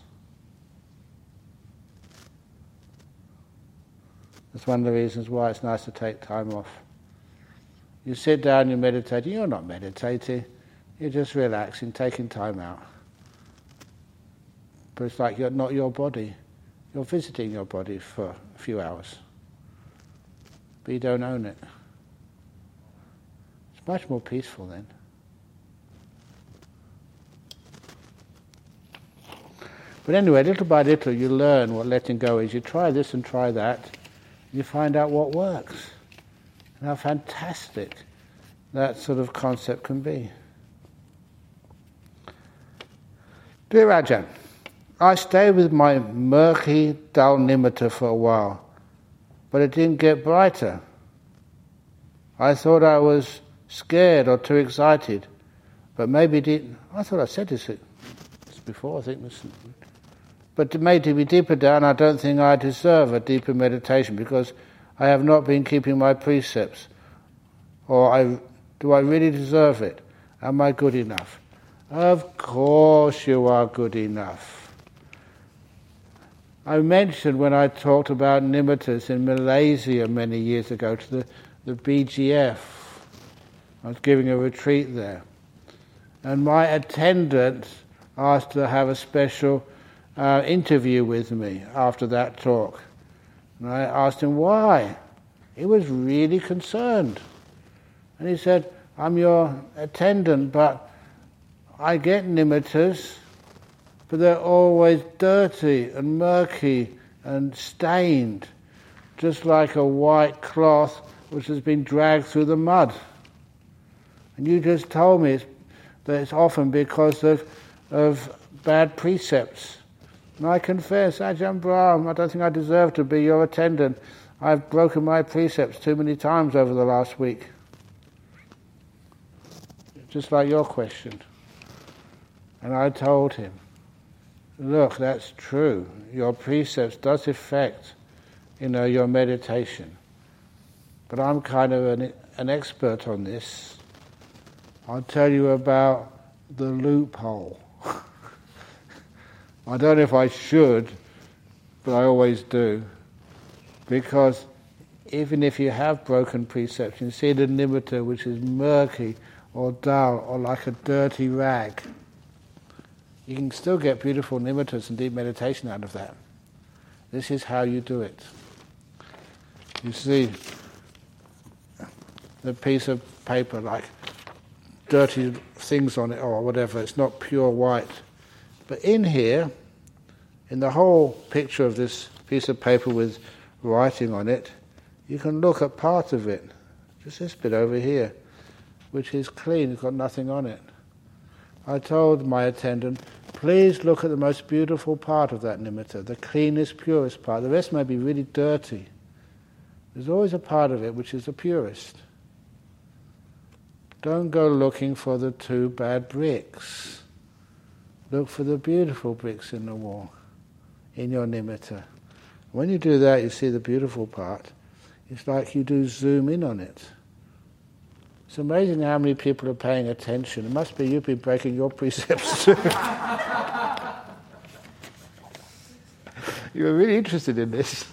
That's one of the reasons why it's nice to take time off. You sit down, you're meditating, you're not meditating, you're just relaxing, taking time out. But it's like you're not your body. You're visiting your body for a few hours. But you don't own it. It's much more peaceful then. But anyway, little by little, you learn what letting go is. You try this and try that, and you find out what works, and how fantastic that sort of concept can be. Dear Ajahn, I stayed with my murky, dull nimitta for a while, but it didn't get brighter. I thought I was scared or too excited. But maybe did. I thought I said this, before. I think this. But maybe be deeper down, I don't think I deserve a deeper meditation because I have not been keeping my precepts. Or I, do I really deserve it? Am I good enough? Of course you are good enough. I mentioned when I talked about nimittas in Malaysia many years ago to the, the BGF, I was giving a retreat there. And my attendant asked to have a special uh, interview with me after that talk. And I asked him why. He was really concerned. And he said, I'm your attendant, but I get nimittas, but they're always dirty and murky and stained, just like a white cloth which has been dragged through the mud. And you just told me it's, that it's often because of, of bad precepts. And I confess, Ajahn Brahm, I don't think I deserve to be your attendant. I've broken my precepts too many times over the last week. Just like your question. And I told him, look, that's true. Your precepts does affect, you know, your meditation. But I'm kind of an, an expert on this. I'll tell you about the loophole. <laughs> I don't know if I should, but I always do. Because even if you have broken precepts, you see the nimitta which is murky or dull or like a dirty rag. You can still get beautiful nimittas and deep meditation out of that. This is how you do it. You see the piece of paper like dirty things on it or whatever. It's not pure white. But in here, in the whole picture of this piece of paper with writing on it, you can look at part of it. just this bit over here, which is clean, it's got nothing on it. I told my attendant, please look at the most beautiful part of that nimitta, the cleanest, purest part. The rest may be really dirty. There's always a part of it which is the purest. Don't go looking for the two bad bricks. Look for the beautiful bricks in the wall, in your nimitta. When you do that, you see the beautiful part. It's like you do zoom in on it. It's amazing how many people are paying attention. It must be you've been breaking your precepts. <laughs> You're really interested in this.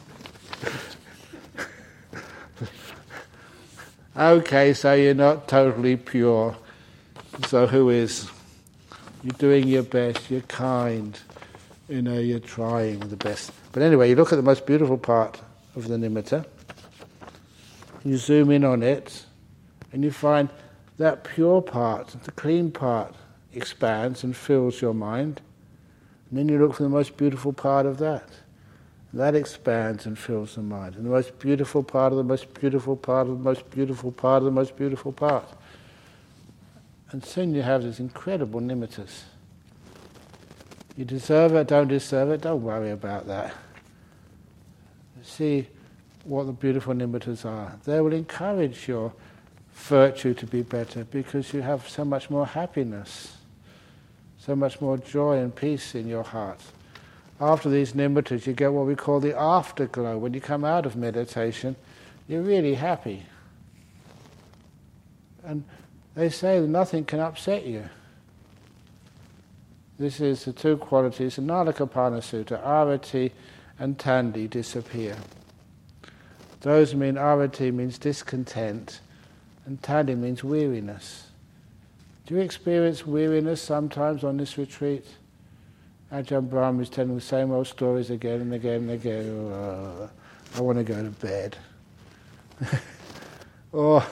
okay, so you're not totally pure. So who is? You're doing your best, you're kind, you know, you're trying the best. But anyway, you look at the most beautiful part of the nimitta, you zoom in on it, and you find that pure part, the clean part, expands and fills your mind. And then you look for the most beautiful part of that. That expands and fills the mind. And the most beautiful part of the most beautiful part of the most beautiful part of the most beautiful part. And soon you have this incredible nimittas. You deserve it, don't deserve it, don't worry about that. See what the beautiful nimittas are. They will encourage your virtue to be better because you have so much more happiness, so much more joy and peace in your heart. After these nimittas, you get what we call the afterglow. When you come out of meditation, you're really happy. And they say nothing can upset you. This is the two qualities, the Nalakapana Sutta, arati and tandhi disappear. Those mean arati means discontent, and tandhi means weariness. Do you experience weariness sometimes on this retreat? Ajahn Brahm is telling the same old stories again and again and again. Oh, I want to go to bed. <laughs> or, oh,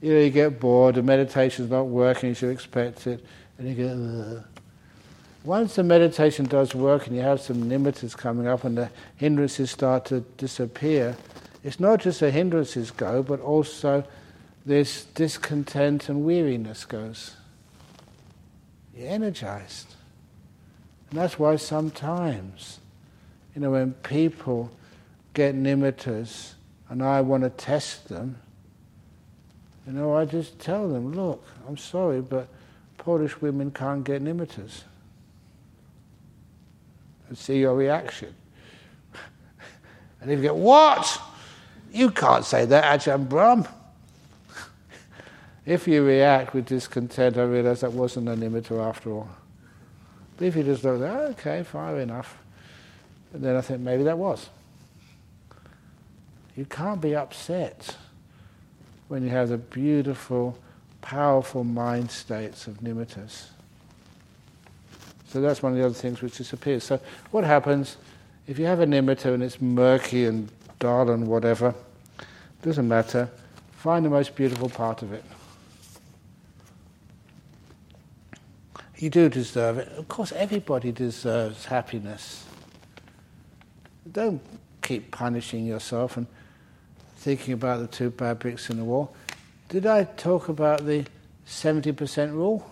you know, you get bored, the meditation's not working as you expect it, and you Ugh. Once the meditation does work and you have some nimittas coming up and the hindrances start to disappear, it's not just the hindrances go, but also this discontent and weariness goes. You're energized. And that's why sometimes, you know, when people get nimittas and I want to test them, you know, I just tell them, look, I'm sorry, but Polish women can't get nimittas and see your reaction. <laughs> and if you go, What? You can't say that, Ajahn Brahm. If you react with discontent, I realize that wasn't a nimitta after all. But if you just look, ah, okay, fine enough, and then I think maybe that was. You can't be upset when you have the beautiful, powerful mind states of nimittas. So that's one of the other things which disappears. So what happens if you have a nimitta and it's murky and dull and whatever? Doesn't matter. Find the most beautiful part of it. You do deserve it. Of course, everybody deserves happiness. Don't keep punishing yourself and thinking about the two bad bricks in the wall. Did I talk about the 70% rule?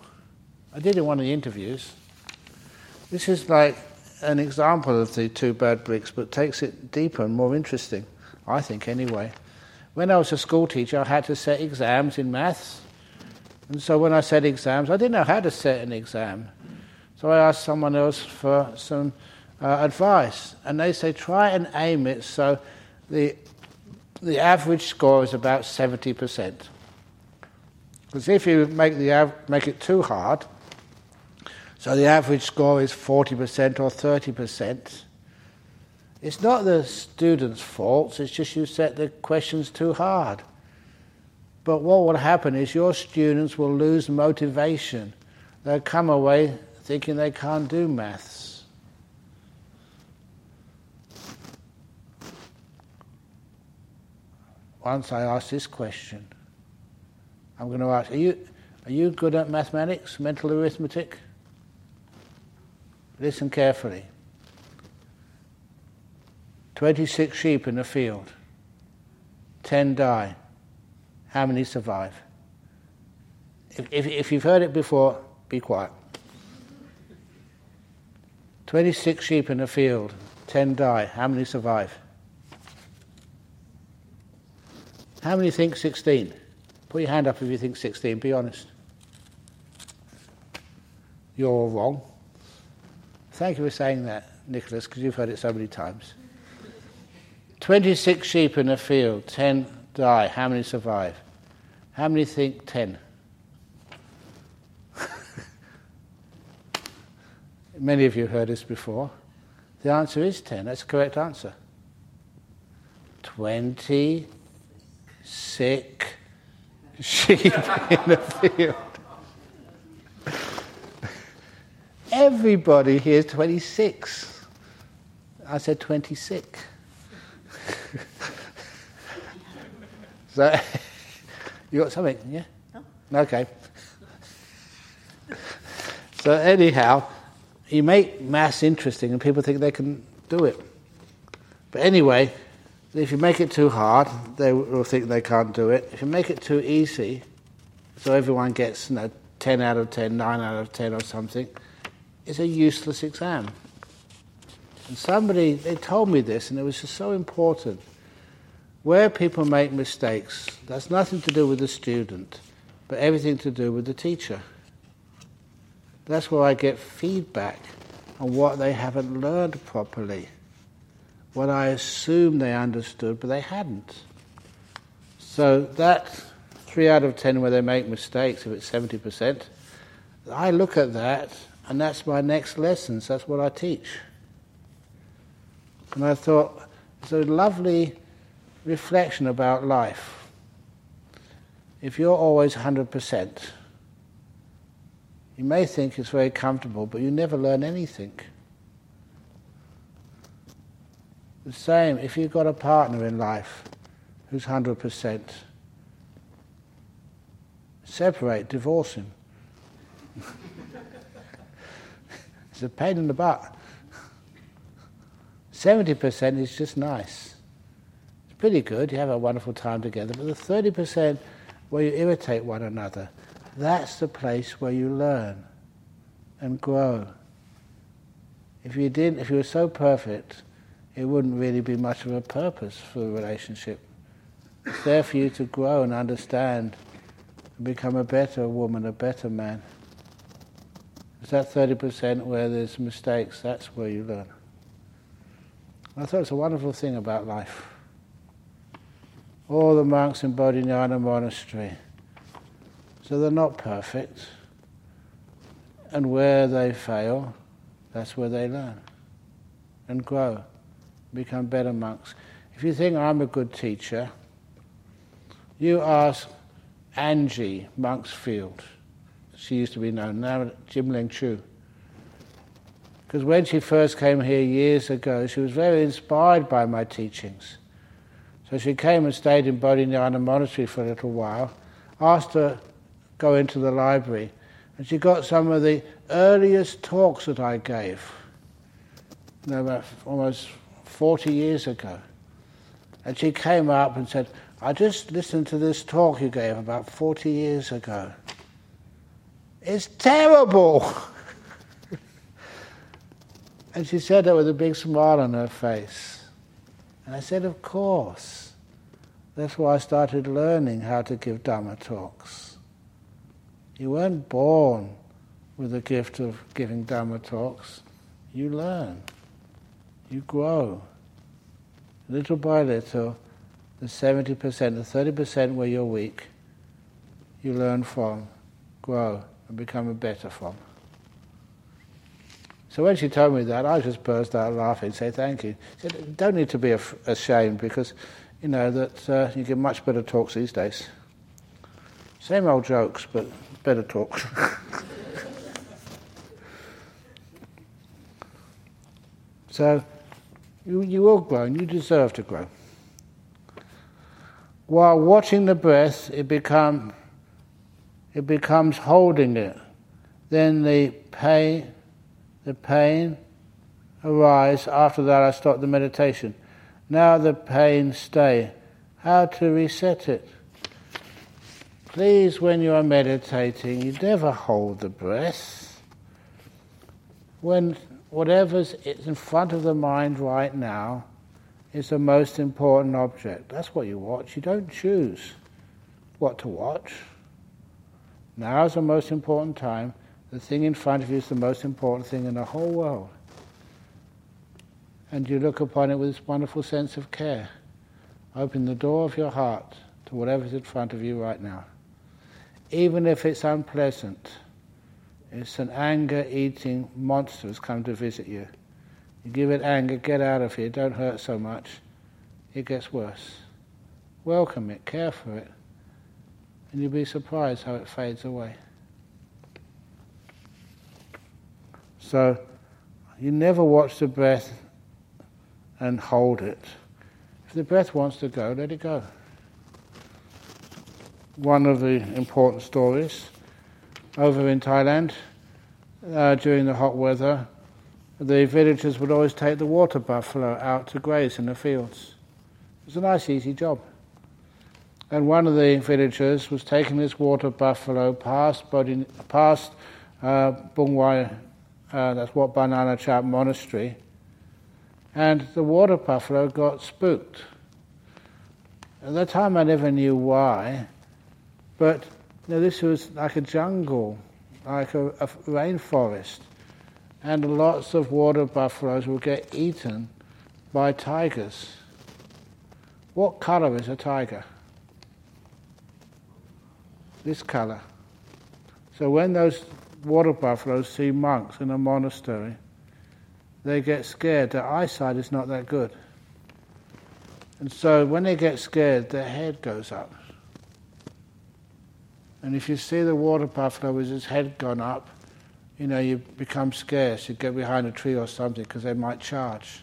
I did in one of the interviews. This is like an example of the two bad bricks, but takes it deeper and more interesting, I think, anyway. When I was a school teacher, I had to set exams in maths. And so when I set exams, I didn't know how to set an exam. So I asked someone else for some uh, advice. And they say, try and aim it so the, the average score is about 70%. Because if you make, the av- make it too hard, so the average score is 40% or 30%. It's not the student's fault, it's just you set the questions too hard. But what will happen is your students will lose motivation. They'll come away thinking they can't do maths. Once I asked this question. I'm going to ask, are you, are you good at mathematics, mental arithmetic? Listen carefully. 26 sheep in a field, 10 die. How many survive? If, if, if you've heard it before, be quiet. 26 sheep in a field, 10 die. How many survive? How many think 16? Put your hand up if you think 16, be honest. You're all wrong. Thank you for saying that, Nicholas, because you've heard it so many times. 26 sheep in a field, 10 die. How many survive? How many think 10? <laughs> Many of you heard this before. The answer is 10. That's the correct answer. 20 sick sheep <laughs> in the field. Everybody here is 26. I said 26. <laughs> so, you got something, yeah? No. Okay. So, anyhow, you make maths interesting and people think they can do it. But anyway, if you make it too hard, they will think they can't do it. If you make it too easy, so everyone gets you know, 10 out of 10, 9 out of 10 or something, it's a useless exam. And somebody, they told me this, and it was just so important. Where people make mistakes, that's nothing to do with the student, but everything to do with the teacher. That's where I get feedback on what they haven't learned properly, what I assume they understood, but they hadn't. So that three out of ten where they make mistakes, if it's 70%, I look at that and that's my next lessons, that's what I teach. And I thought, it's a lovely reflection about life. If you're always 100%, you may think it's very comfortable, but you never learn anything. The same, if you've got a partner in life who's 100%, separate, divorce him. <laughs> it's a pain in the butt. 70% is just nice. Pretty good, you have a wonderful time together, but the 30% where you irritate one another, that's the place where you learn and grow. If you didn't, if you were so perfect, it wouldn't really be much of a purpose for a relationship. It's there for you to grow and understand and become a better woman, a better man. It's that 30% where there's mistakes, that's where you learn. I thought it's a wonderful thing about life. All the monks in Bodhinyana Monastery, so they're not perfect. And where they fail, that's where they learn and grow, become better monks. If you think I'm a good teacher, you ask Angie Monksfield. She used to be known now, Jim Ling Chu. Because when she first came here years ago, she was very inspired by my teachings. So she came and stayed in Bodhinyana Monastery for a little while, asked to go into the library. And she got some of the earliest talks that I gave, about almost 40 years ago. And she came up and said, I just listened to this talk you gave about 40 years ago. It's terrible! <laughs> and she said that with a big smile on her face. And I said, Of course. That's why I started learning how to give Dhamma talks. You weren't born with the gift of giving Dhamma talks. You learn. You grow. Little by little, the 70%, the 30% where you're weak, you learn from, grow, and become a better from. So when she told me that, I just burst out laughing say thank you. She said, don't need to be ashamed because, you know, that uh, you give much better talks these days. Same old jokes, but better talks. <laughs> so you, you will grow and you deserve to grow. While watching the breath, it, become, it becomes holding it. Then the pain, the pain arise. After that, I stop the meditation. Now the pain stay. How to reset it? please, when you are meditating, you never hold the breath. When whatever's in front of the mind right now is the most important object. That's what you watch. You don't choose what to watch. Now is the most important time. The thing in front of you is the most important thing in the whole world. And you look upon it with this wonderful sense of care. Open the door of your heart to whatever's in front of you right now. Even if it's unpleasant, it's an anger eating monster has come to visit you. You give it anger, get out of here, don't hurt so much. It gets worse. Welcome it, care for it, and you'll be surprised how it fades away. So, you never watch the breath and hold it. If the breath wants to go, let it go. One of the important stories over in Thailand uh, during the hot weather, the villagers would always take the water buffalo out to graze in the fields. It was a nice, easy job. And one of the villagers was taking this water buffalo past, Bodhi, past uh, Bungwai, uh, that's Wat Pah Nanachat Monastery, and the water buffalo got spooked. At the time, I never knew why, but you know, this was like a jungle, like a, a rainforest, and lots of water buffaloes will get eaten by tigers. What color is a tiger? This color. So when those water buffaloes see monks in a monastery, they get scared. Their eyesight is not that good. And so when they get scared, their head goes up. And if you see the water buffalo with his head gone up, you know, you become scarce. You get behind a tree or something because they might charge.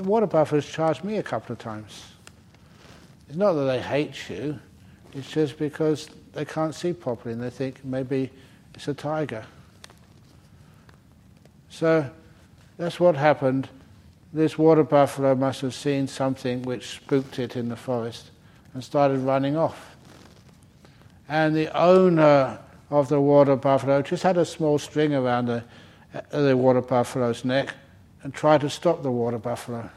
Water buffaloes charged me a couple of times. It's not that they hate you, it's just because they can't see properly and they think maybe it's a tiger. So that's what happened. This water buffalo must have seen something which spooked it in the forest and started running off. And the owner of the water buffalo just had a small string around the, uh, the water buffalo's neck and tried to stop the water buffalo.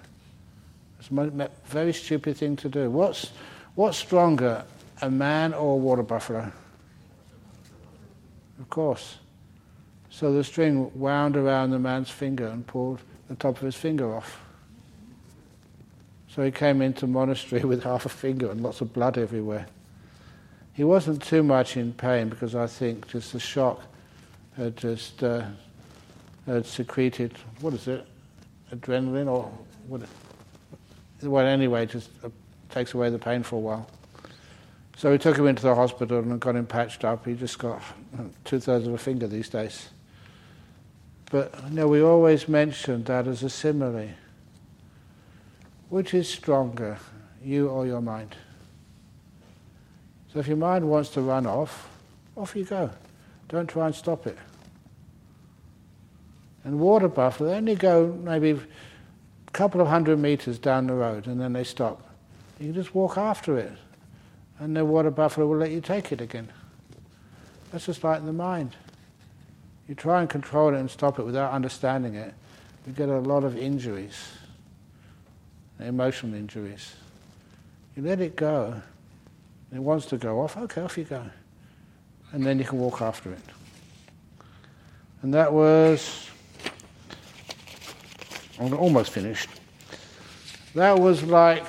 It's a very stupid thing to do. What's, what's stronger, a man or a water buffalo? Of course. So the string wound around the man's finger and pulled the top of his finger off. So he came into monastery <laughs> with half a finger and lots of blood everywhere. He wasn't too much in pain because I think just the shock had just uh, had secreted what is it, adrenaline or what? Well, anyway, just uh, takes away the pain for a while. So we took him into the hospital and got him patched up. He just got uh, two thirds of a finger these days. But you know, we always mention that as a simile. Which is stronger, you or your mind? So if your mind wants to run off, off you go. Don't try and stop it. And water buffalo, they only go maybe a couple of hundred meters down the road and then they stop. You can just walk after it, and the water buffalo will let you take it again. That's just like the mind you try and control it and stop it without understanding it, you get a lot of injuries, emotional injuries. You let it go, it wants to go off, okay, off you go. And then you can walk after it. And that was, I'm almost finished. That was like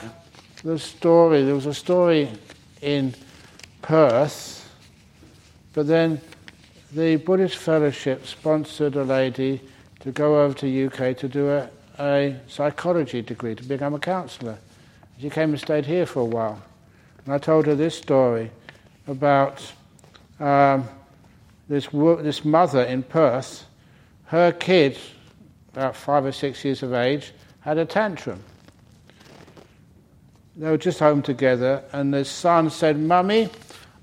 the story, there was a story in Perth, but then the Buddhist Fellowship sponsored a lady to go over to UK to do a, a psychology degree to become a counsellor. She came and stayed here for a while. And I told her this story about um, this, this mother in Perth. Her kid, about five or six years of age, had a tantrum. They were just home together, and the son said, Mummy,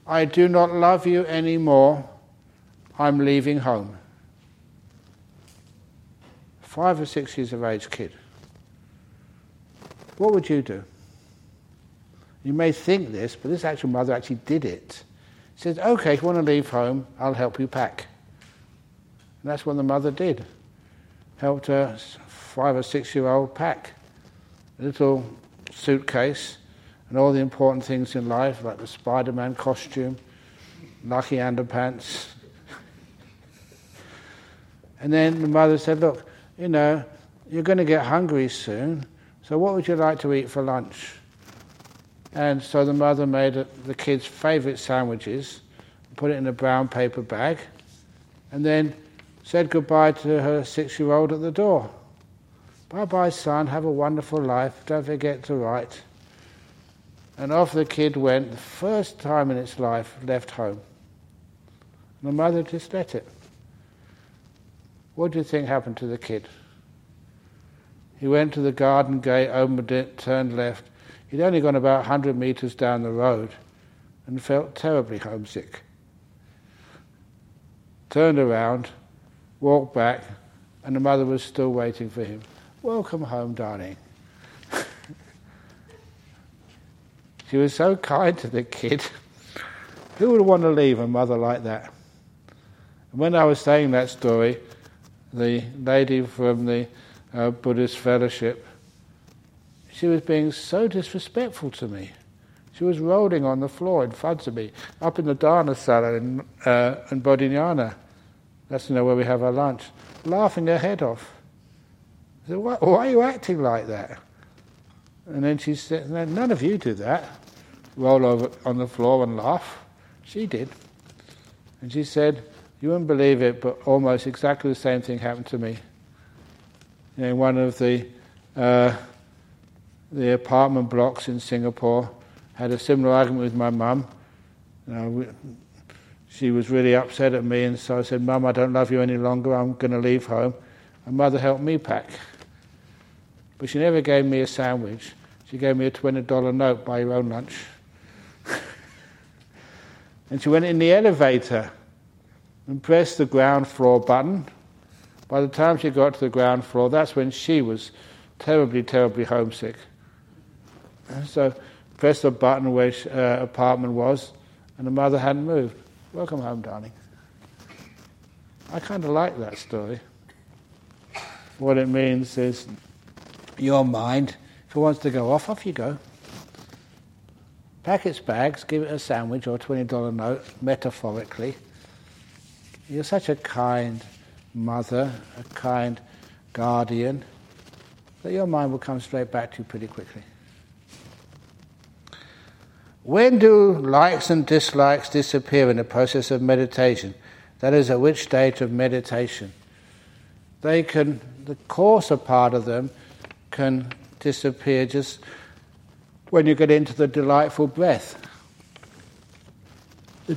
I do not love you anymore. I'm leaving home. Five or six years of age kid. What would you do? You may think this, but this actual mother actually did it. She said, okay, if you want to leave home, I'll help you pack. And that's what the mother did. Helped her five or six year old pack a little suitcase and all the important things in life, like the Spider Man costume, lucky underpants. <laughs> and then the mother said, Look, you know, you're going to get hungry soon, so what would you like to eat for lunch? And so the mother made the kids' favourite sandwiches, put it in a brown paper bag, and then said goodbye to her six year old at the door. Bye bye, son, have a wonderful life, don't forget to write. And off the kid went, the first time in its life, left home. And the mother just let it. What do you think happened to the kid? He went to the garden gate, opened it, turned left. He'd only gone about 100 metres down the road and felt terribly homesick. Turned around, walked back, and the mother was still waiting for him. Welcome home, darling. <laughs> she was so kind to the kid. Who would want to leave a mother like that? And when I was saying that story, the lady from the uh, Buddhist fellowship, she was being so disrespectful to me. She was rolling on the floor in front of me, up in the Dhammasala in, uh, in Bodhinyana. That's you know, where we have our lunch, laughing her head off. I said, why, why are you acting like that? And then she said, None of you do that. Roll over on the floor and laugh. She did. And she said, You wouldn't believe it, but almost exactly the same thing happened to me. Know, one of the, uh, the apartment blocks in Singapore, had a similar argument with my mum. You know, she was really upset at me, and so I said, Mum, I don't love you any longer, I'm going to leave home. And mother helped me pack. But she never gave me a sandwich. She gave me a $20 note, buy your own lunch. <laughs> and she went in the elevator and pressed the ground floor button. By the time she got to the ground floor, that's when she was terribly, terribly homesick. And so pressed the button where her uh, apartment was, and the mother hadn't moved. Welcome home, darling. I kind of like that story. What it means is your mind, if it wants to go off, off you go. Pack its bags, give it a sandwich or a $20 note, metaphorically. You're such a kind mother, a kind guardian, that your mind will come straight back to you pretty quickly. When do likes and dislikes disappear in the process of meditation? That is, at which stage of meditation? They can, the coarser part of them can disappear just when you get into the delightful breath. <laughs> The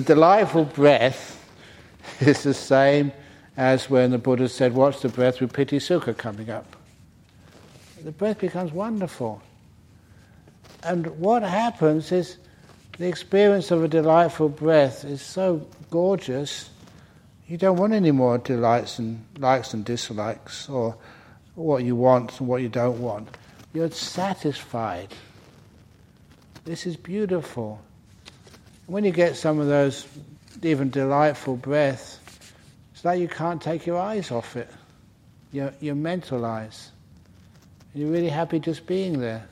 delightful, breath is the same as when the Buddha said, Watch the breath with piti sukha coming up. The breath becomes wonderful. And what happens is the experience of a delightful breath is so gorgeous, you don't want any more delights and likes and dislikes, or what you want and what you don't want. You're satisfied. This is beautiful. When you get some of those even delightful breaths, it's like you can't take your eyes off it. Your, your mental eyes. And You're really happy just being there.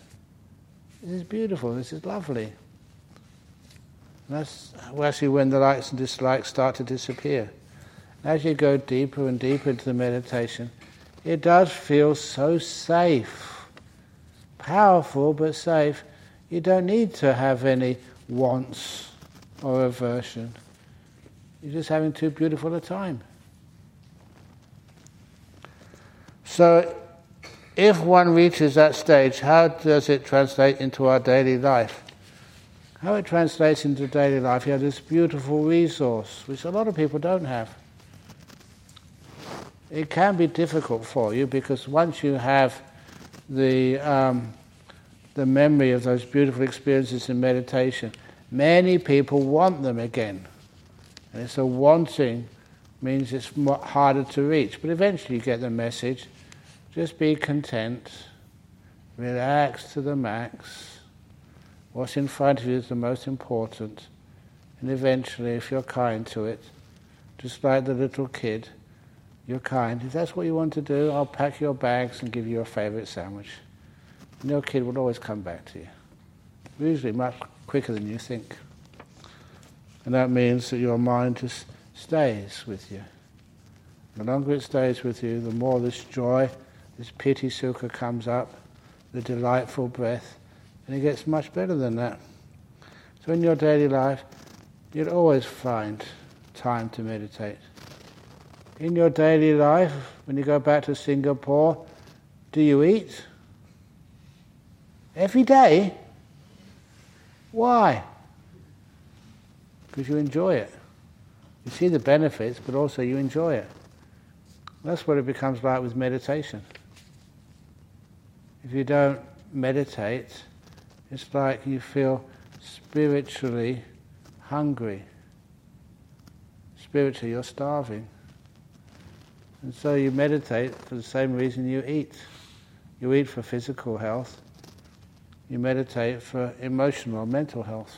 This is beautiful, this is lovely. And that's actually when the likes and dislikes start to disappear. As you go deeper and deeper into the meditation, it does feel so safe. Powerful but safe. You don't need to have any wants or aversion. You're just having too beautiful a time. So if one reaches that stage, how does it translate into our daily life? How it translates into daily life, you have this beautiful resource, which a lot of people don't have. It can be difficult for you because once you have the, um, the memory of those beautiful experiences in meditation, many people want them again. And a wanting means it's harder to reach. But eventually you get the message just be content, relax to the max. What's in front of you is the most important. And eventually, if you're kind to it, just like the little kid, you're kind. If that's what you want to do, I'll pack your bags and give you a favourite sandwich. And your kid will always come back to you. Usually much quicker than you think. And that means that your mind just stays with you. The longer it stays with you, the more this joy, this piti sukha comes up, the delightful breath, and it gets much better than that. So in your daily life, you'll always find time to meditate. In your daily life, when you go back to Singapore, do you eat? Every day? Why? Because you enjoy it. You see the benefits, but also you enjoy it. That's what it becomes like with meditation. If you don't meditate, it's like you feel spiritually hungry. Spiritually, you're starving. And so you meditate for the same reason you eat. You eat for physical health. You meditate for emotional, mental health.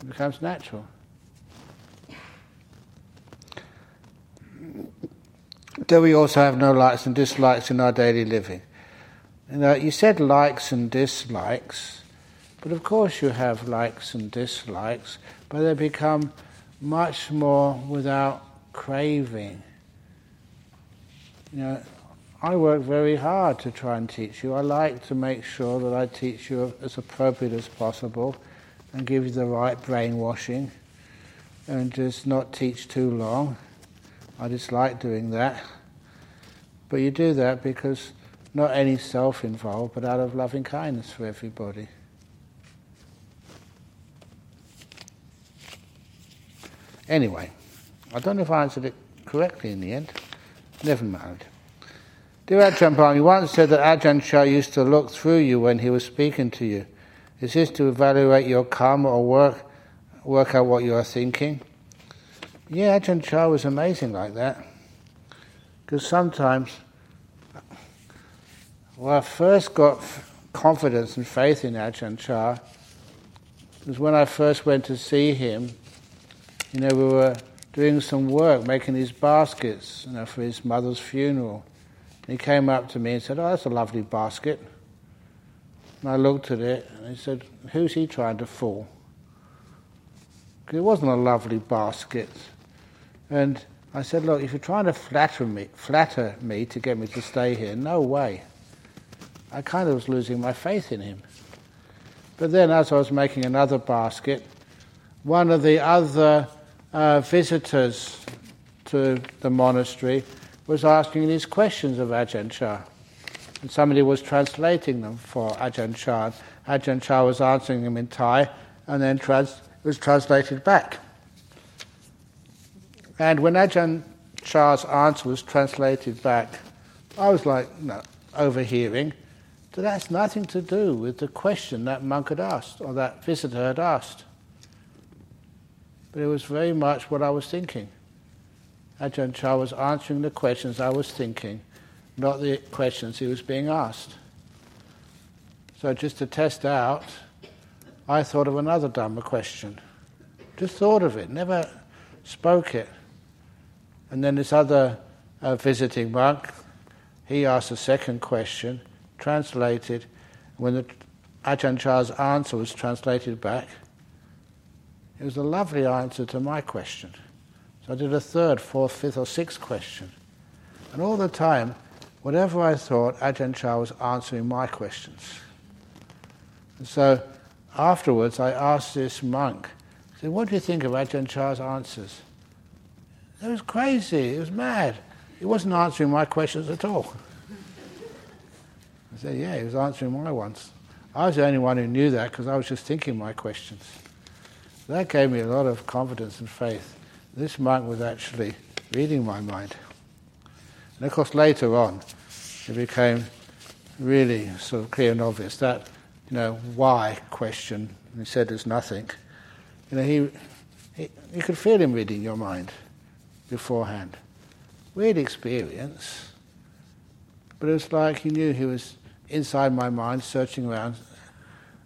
It becomes natural. Do we also have no likes and dislikes in our daily living? You know, you said likes and dislikes, but of course you have likes and dislikes, but they become much more without craving. You know, I work very hard to try and teach you. I like to make sure that I teach you as appropriate as possible and give you the right brainwashing and just not teach too long. I dislike doing that. But you do that because not any self involved, but out of loving kindness for everybody. Anyway, I don't know if I answered it correctly in the end. Never mind. Dear Ajahn you once said that Ajahn Chah used to look through you when he was speaking to you. Is this to evaluate your karma or work, work out what you are thinking? Yeah, Ajahn Chah was amazing like that. Because sometimes, when I first got confidence and faith in Ajahn Chah, was when I first went to see him. You know, we were doing some work, making these baskets, you know, for his mother's funeral. And he came up to me and said, "Oh, that's a lovely basket." And I looked at it and he said, "Who's he trying to fool?" It wasn't a lovely basket. And I said, look, if you're trying to flatter me, flatter me to get me to stay here, no way. I kind of was losing my faith in him. But then, as I was making another basket, one of the other uh, visitors to the monastery was asking these questions of Ajahn Chah. And somebody was translating them for Ajahn Chah. Ajahn Chah was answering them in Thai and then trans- was translated back. And when Ajahn Chah's answer was translated back, I was like, no, overhearing. So that's nothing to do with the question that monk had asked or that visitor had asked. But it was very much what I was thinking. Ajahn Chah was answering the questions I was thinking, not the questions he was being asked. So just to test out, I thought of another Dhamma question. Just thought of it, never spoke it. And then this other uh, visiting monk, he asked a second question, translated. When the Ajahn Chah's answer was translated back, it was a lovely answer to my question. So I did a third, fourth, fifth, or sixth question. And all the time, whatever I thought, Ajahn Chah was answering my questions. And so afterwards, I asked this monk, I said, What do you think of Ajahn Chah's answers? It was crazy. It was mad. He wasn't answering my questions at all. I said, yeah, he was answering my ones. I was the only one who knew that because I was just thinking my questions. That gave me a lot of confidence and faith. This monk was actually reading my mind. And of course, later on, it became really sort of clear and obvious that, you know, why question, he said there's nothing. You know, he, he, you could feel him reading your mind beforehand. Weird experience, but it was like he knew he was inside my mind, searching around.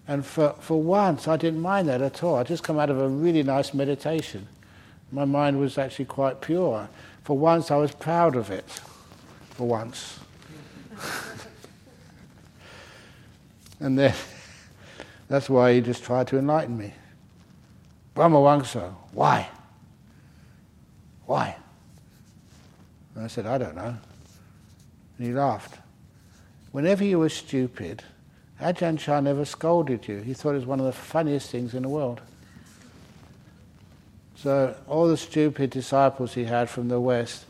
And for, for once, I didn't mind that at all. I just come out of a really nice meditation. My mind was actually quite pure. For once, I was proud of it. For once. <laughs> and then, <laughs> that's why he just tried to enlighten me. Brahmavamso, why? Why? And I said, I don't know. And he laughed. Whenever you were stupid, Ajahn Chah never scolded you. He thought it was one of the funniest things in the world. So all the stupid disciples he had from the West,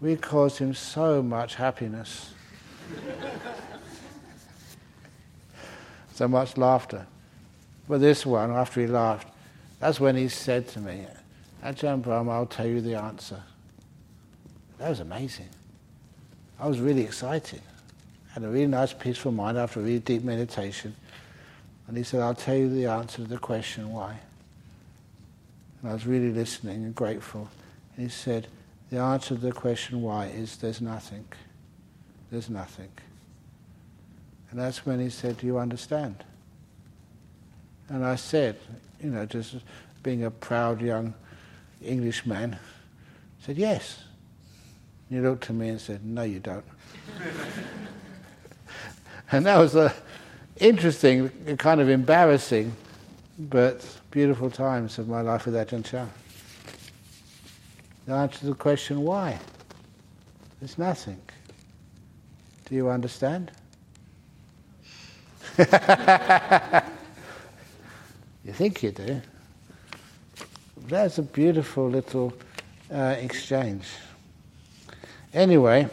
we caused him so much happiness. so much laughter. But this one, after he laughed, that's when he said to me, Ajahn Brahm, I'll tell you the answer. That was amazing. I was really excited. Had a really nice, peaceful mind after a really deep meditation. And he said, I'll tell you the answer to the question why. And I was really listening and grateful. And he said, the answer to the question why is there's nothing. There's nothing. And that's when he said, Do you understand? And I said, you know, just being a proud young Englishman, said, Yes. He looked at me and said, No, you don't. <laughs> and that was a interesting, kind of embarrassing, but beautiful times of my life with Ajahn Chah. The answer to the question, why? There's nothing. Do you understand? <laughs> you think you do. That's a beautiful little uh, exchange. Anyway,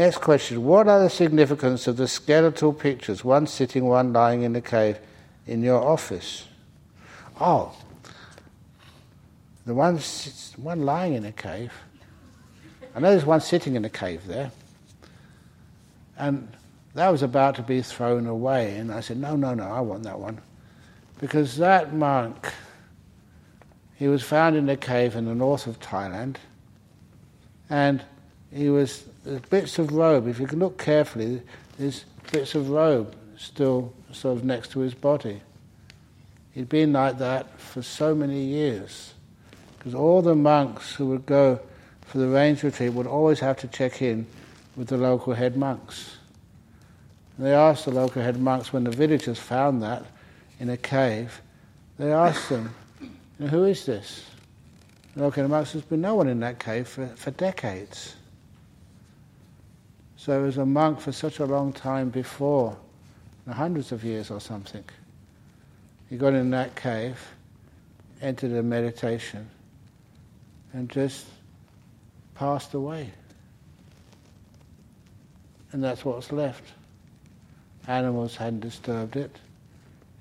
next question. What are the significance of the skeletal pictures, one sitting, one lying in the cave, in your office? Oh, the one, one lying in a cave. I know there's one sitting in a cave there. And that was about to be thrown away. And I said, no, no, no, I want that one. Because that monk, he was found in a cave in the north of Thailand. And he was there's bits of robe. If you can look carefully, there's bits of robe still sort of next to his body. He'd been like that for so many years, because all the monks who would go for the rains retreat would always have to check in with the local head monks. And they asked the local head monks when the villagers found that in a cave. They asked them, "Who is this?" The local head monks said, "There's been no one in that cave for, for decades." So as a monk for such a long time before, hundreds of years or something. He got in that cave, entered a meditation, and just passed away. And that's what's left. Animals hadn't disturbed it.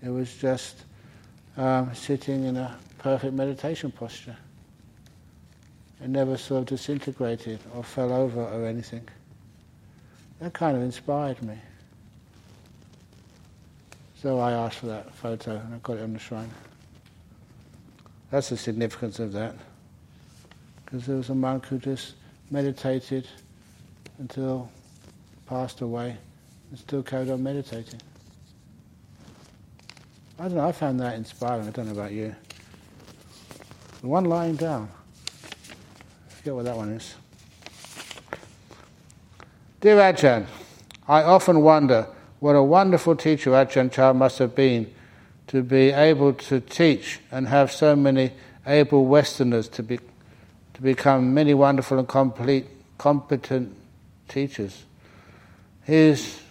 It was just um, sitting in a perfect meditation posture. It never sort of disintegrated or fell over or anything. That kind of inspired me. So I asked for that photo and I got it on the shrine. That's the significance of that. Because there was a monk who just meditated until passed away and still carried on meditating. I don't know, I found that inspiring. I don't know about you. The one lying down. I forget what that one is. Dear Ajahn, I often wonder what a wonderful teacher Ajahn Chah must have been to be able to teach and have so many able Westerners to, be, to become many wonderful and complete, competent teachers. His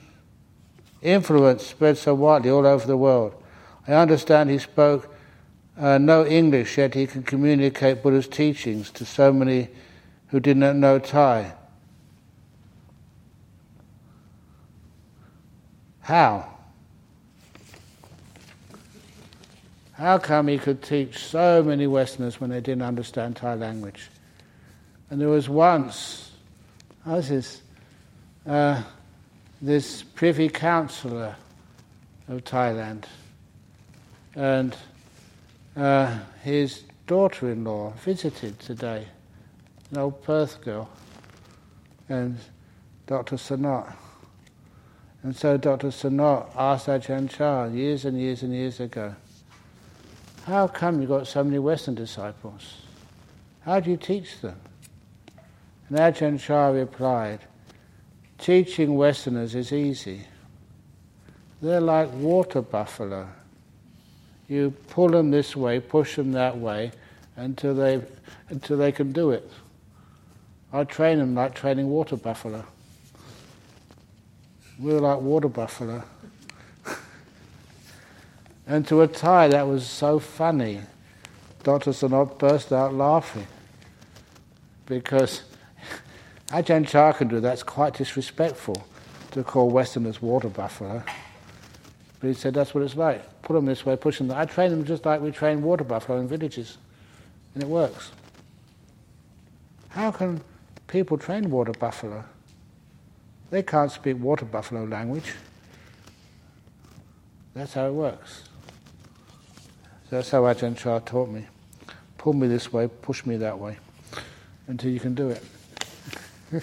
influence spread so widely all over the world. I understand he spoke uh, no English, yet he can communicate Buddha's teachings to so many who did not know Thai. How? How come he could teach so many Westerners when they didn't understand Thai language? And there was once, how's this, uh, this privy councillor of Thailand, and uh, his daughter-in-law visited today, an old Perth girl, and Dr. Sanat. And so Dr. Sanat asked Ajahn Chah years and years and years ago, how come you've got so many Western disciples? How do you teach them? And Ajahn Chah replied, teaching Westerners is easy. They're like water buffalo. You pull them this way, push them that way, until they, until they can do it. I train them like training water buffalo. We were like water buffalo. and to a Thai, that was so funny. Dr. Sanat burst out laughing because Ajahn Chah can do that's quite disrespectful to call Westerners water buffalo. But he said that's what it's like. Put them this way, push them. That. I train them just like we train water buffalo in villages, and it works. How can people train water buffalo? They can't speak water buffalo language. That's how it works. That's how Ajahn Chah taught me. Pull me this way, push me that way, until you can do it. <laughs>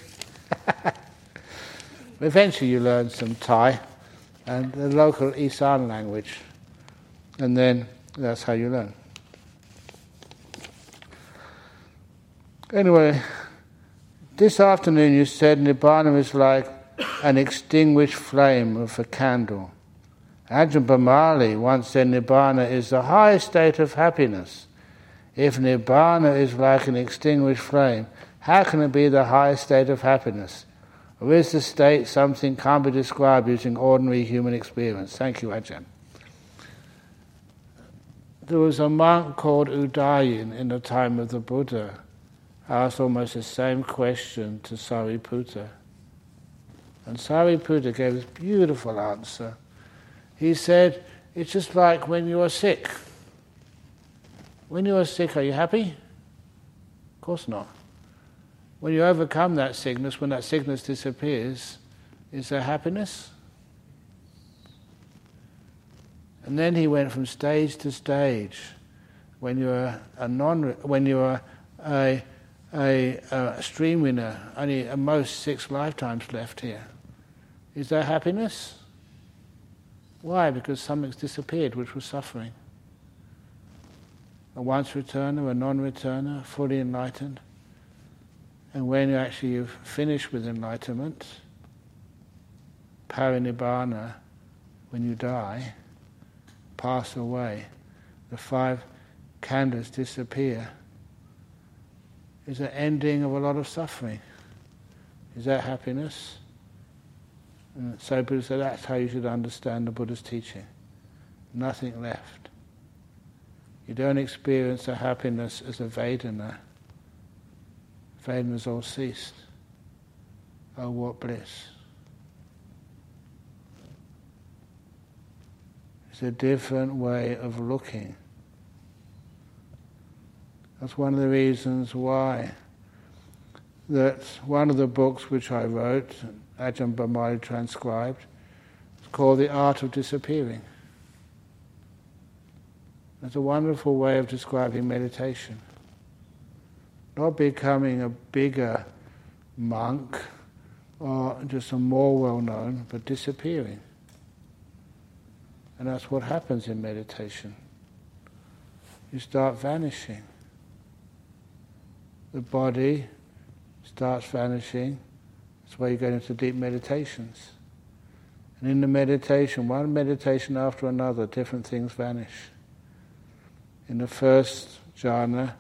Eventually, you learn some Thai and the local Isan language, and then that's how you learn. Anyway, this afternoon you said Nibbana is like an extinguished flame of a candle. Ajahn Brahmali once said Nibbana is the highest state of happiness. If Nibbana is like an extinguished flame, how can it be the highest state of happiness? Or is the state something can't be described using ordinary human experience? Thank you, Ajahn. There was a monk called Udayin in the time of the Buddha, asked almost the same question to Sariputta. And Sariputta gave this beautiful answer. He said, It's just like when you are sick. When you are sick, are you happy? Of course not. When you overcome that sickness, when that sickness disappears, is there happiness? And then he went from stage to stage. When you're a non, when you're a, a, a stream winner, only at most six lifetimes left here. Is there happiness? Why? Because something's disappeared, which was suffering. A once returner, a non returner, fully enlightened. And when you actually you've finished with enlightenment, parinibbana, when you die, pass away, the five khandhas disappear, is an ending of a lot of suffering. Is that happiness? And so Buddha said that's how you should understand the Buddha's teaching. Nothing left. You don't experience the happiness as a Vedana has all ceased. Oh, what bliss. It's a different way of looking. That's one of the reasons why that one of the books which I wrote, Ajahn Brahmali transcribed, is called The Art of Disappearing. It's a wonderful way of describing meditation not becoming a bigger monk or just a more well known, but disappearing. And that's what happens in meditation. You start vanishing. The body starts vanishing. That's why you get into deep meditations. And in the meditation, one meditation after another, different things vanish. In the first jhana,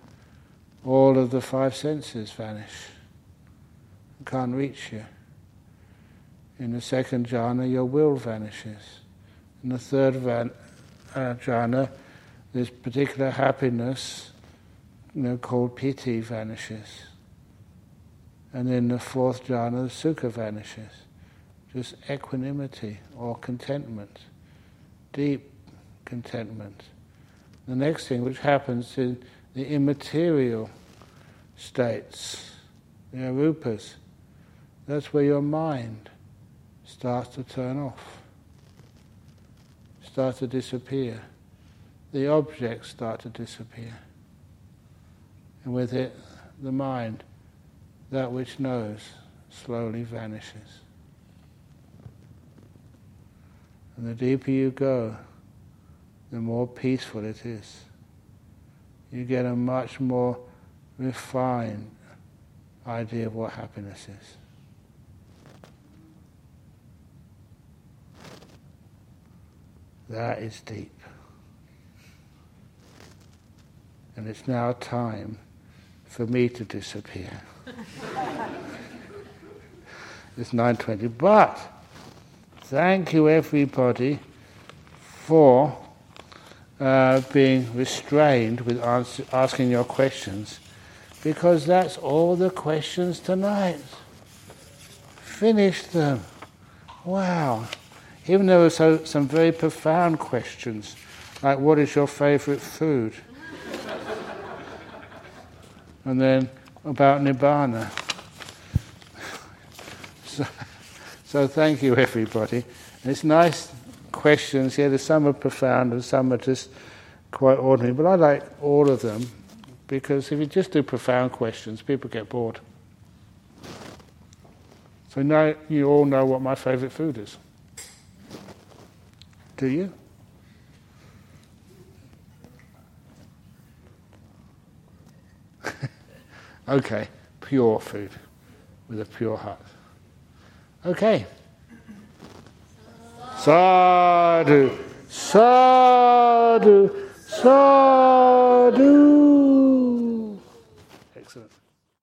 all of the five senses vanish, can't reach you. In the second jhana, your will vanishes. In the third van, uh, jhana, this particular happiness, you know, called piti, vanishes. And then the fourth jhana, the sukha vanishes. Just equanimity or contentment, deep contentment. The next thing which happens in the immaterial states, the arupas, that's where your mind starts to turn off, starts to disappear. The objects start to disappear. And with it, the mind, that which knows, slowly vanishes. And the deeper you go, the more peaceful it is. You get a much more refined idea of what happiness is. That is deep. And it's now time for me to disappear. <laughs> it's 9.20. But thank you everybody for uh, being restrained with asking your questions because that's all the questions tonight. Finish them. Wow. Even though there were so, some very profound questions, like what is your favorite food? And then about Nibbana. So, so thank you, everybody. It's nice questions. Yeah, some are profound and some are just quite ordinary. But I like all of them because if you just do profound questions, people get bored. So now you all know what my favourite food is. Do you? <laughs> okay, pure food with a pure heart. Okay. Sadhu, sadhu, sadhu.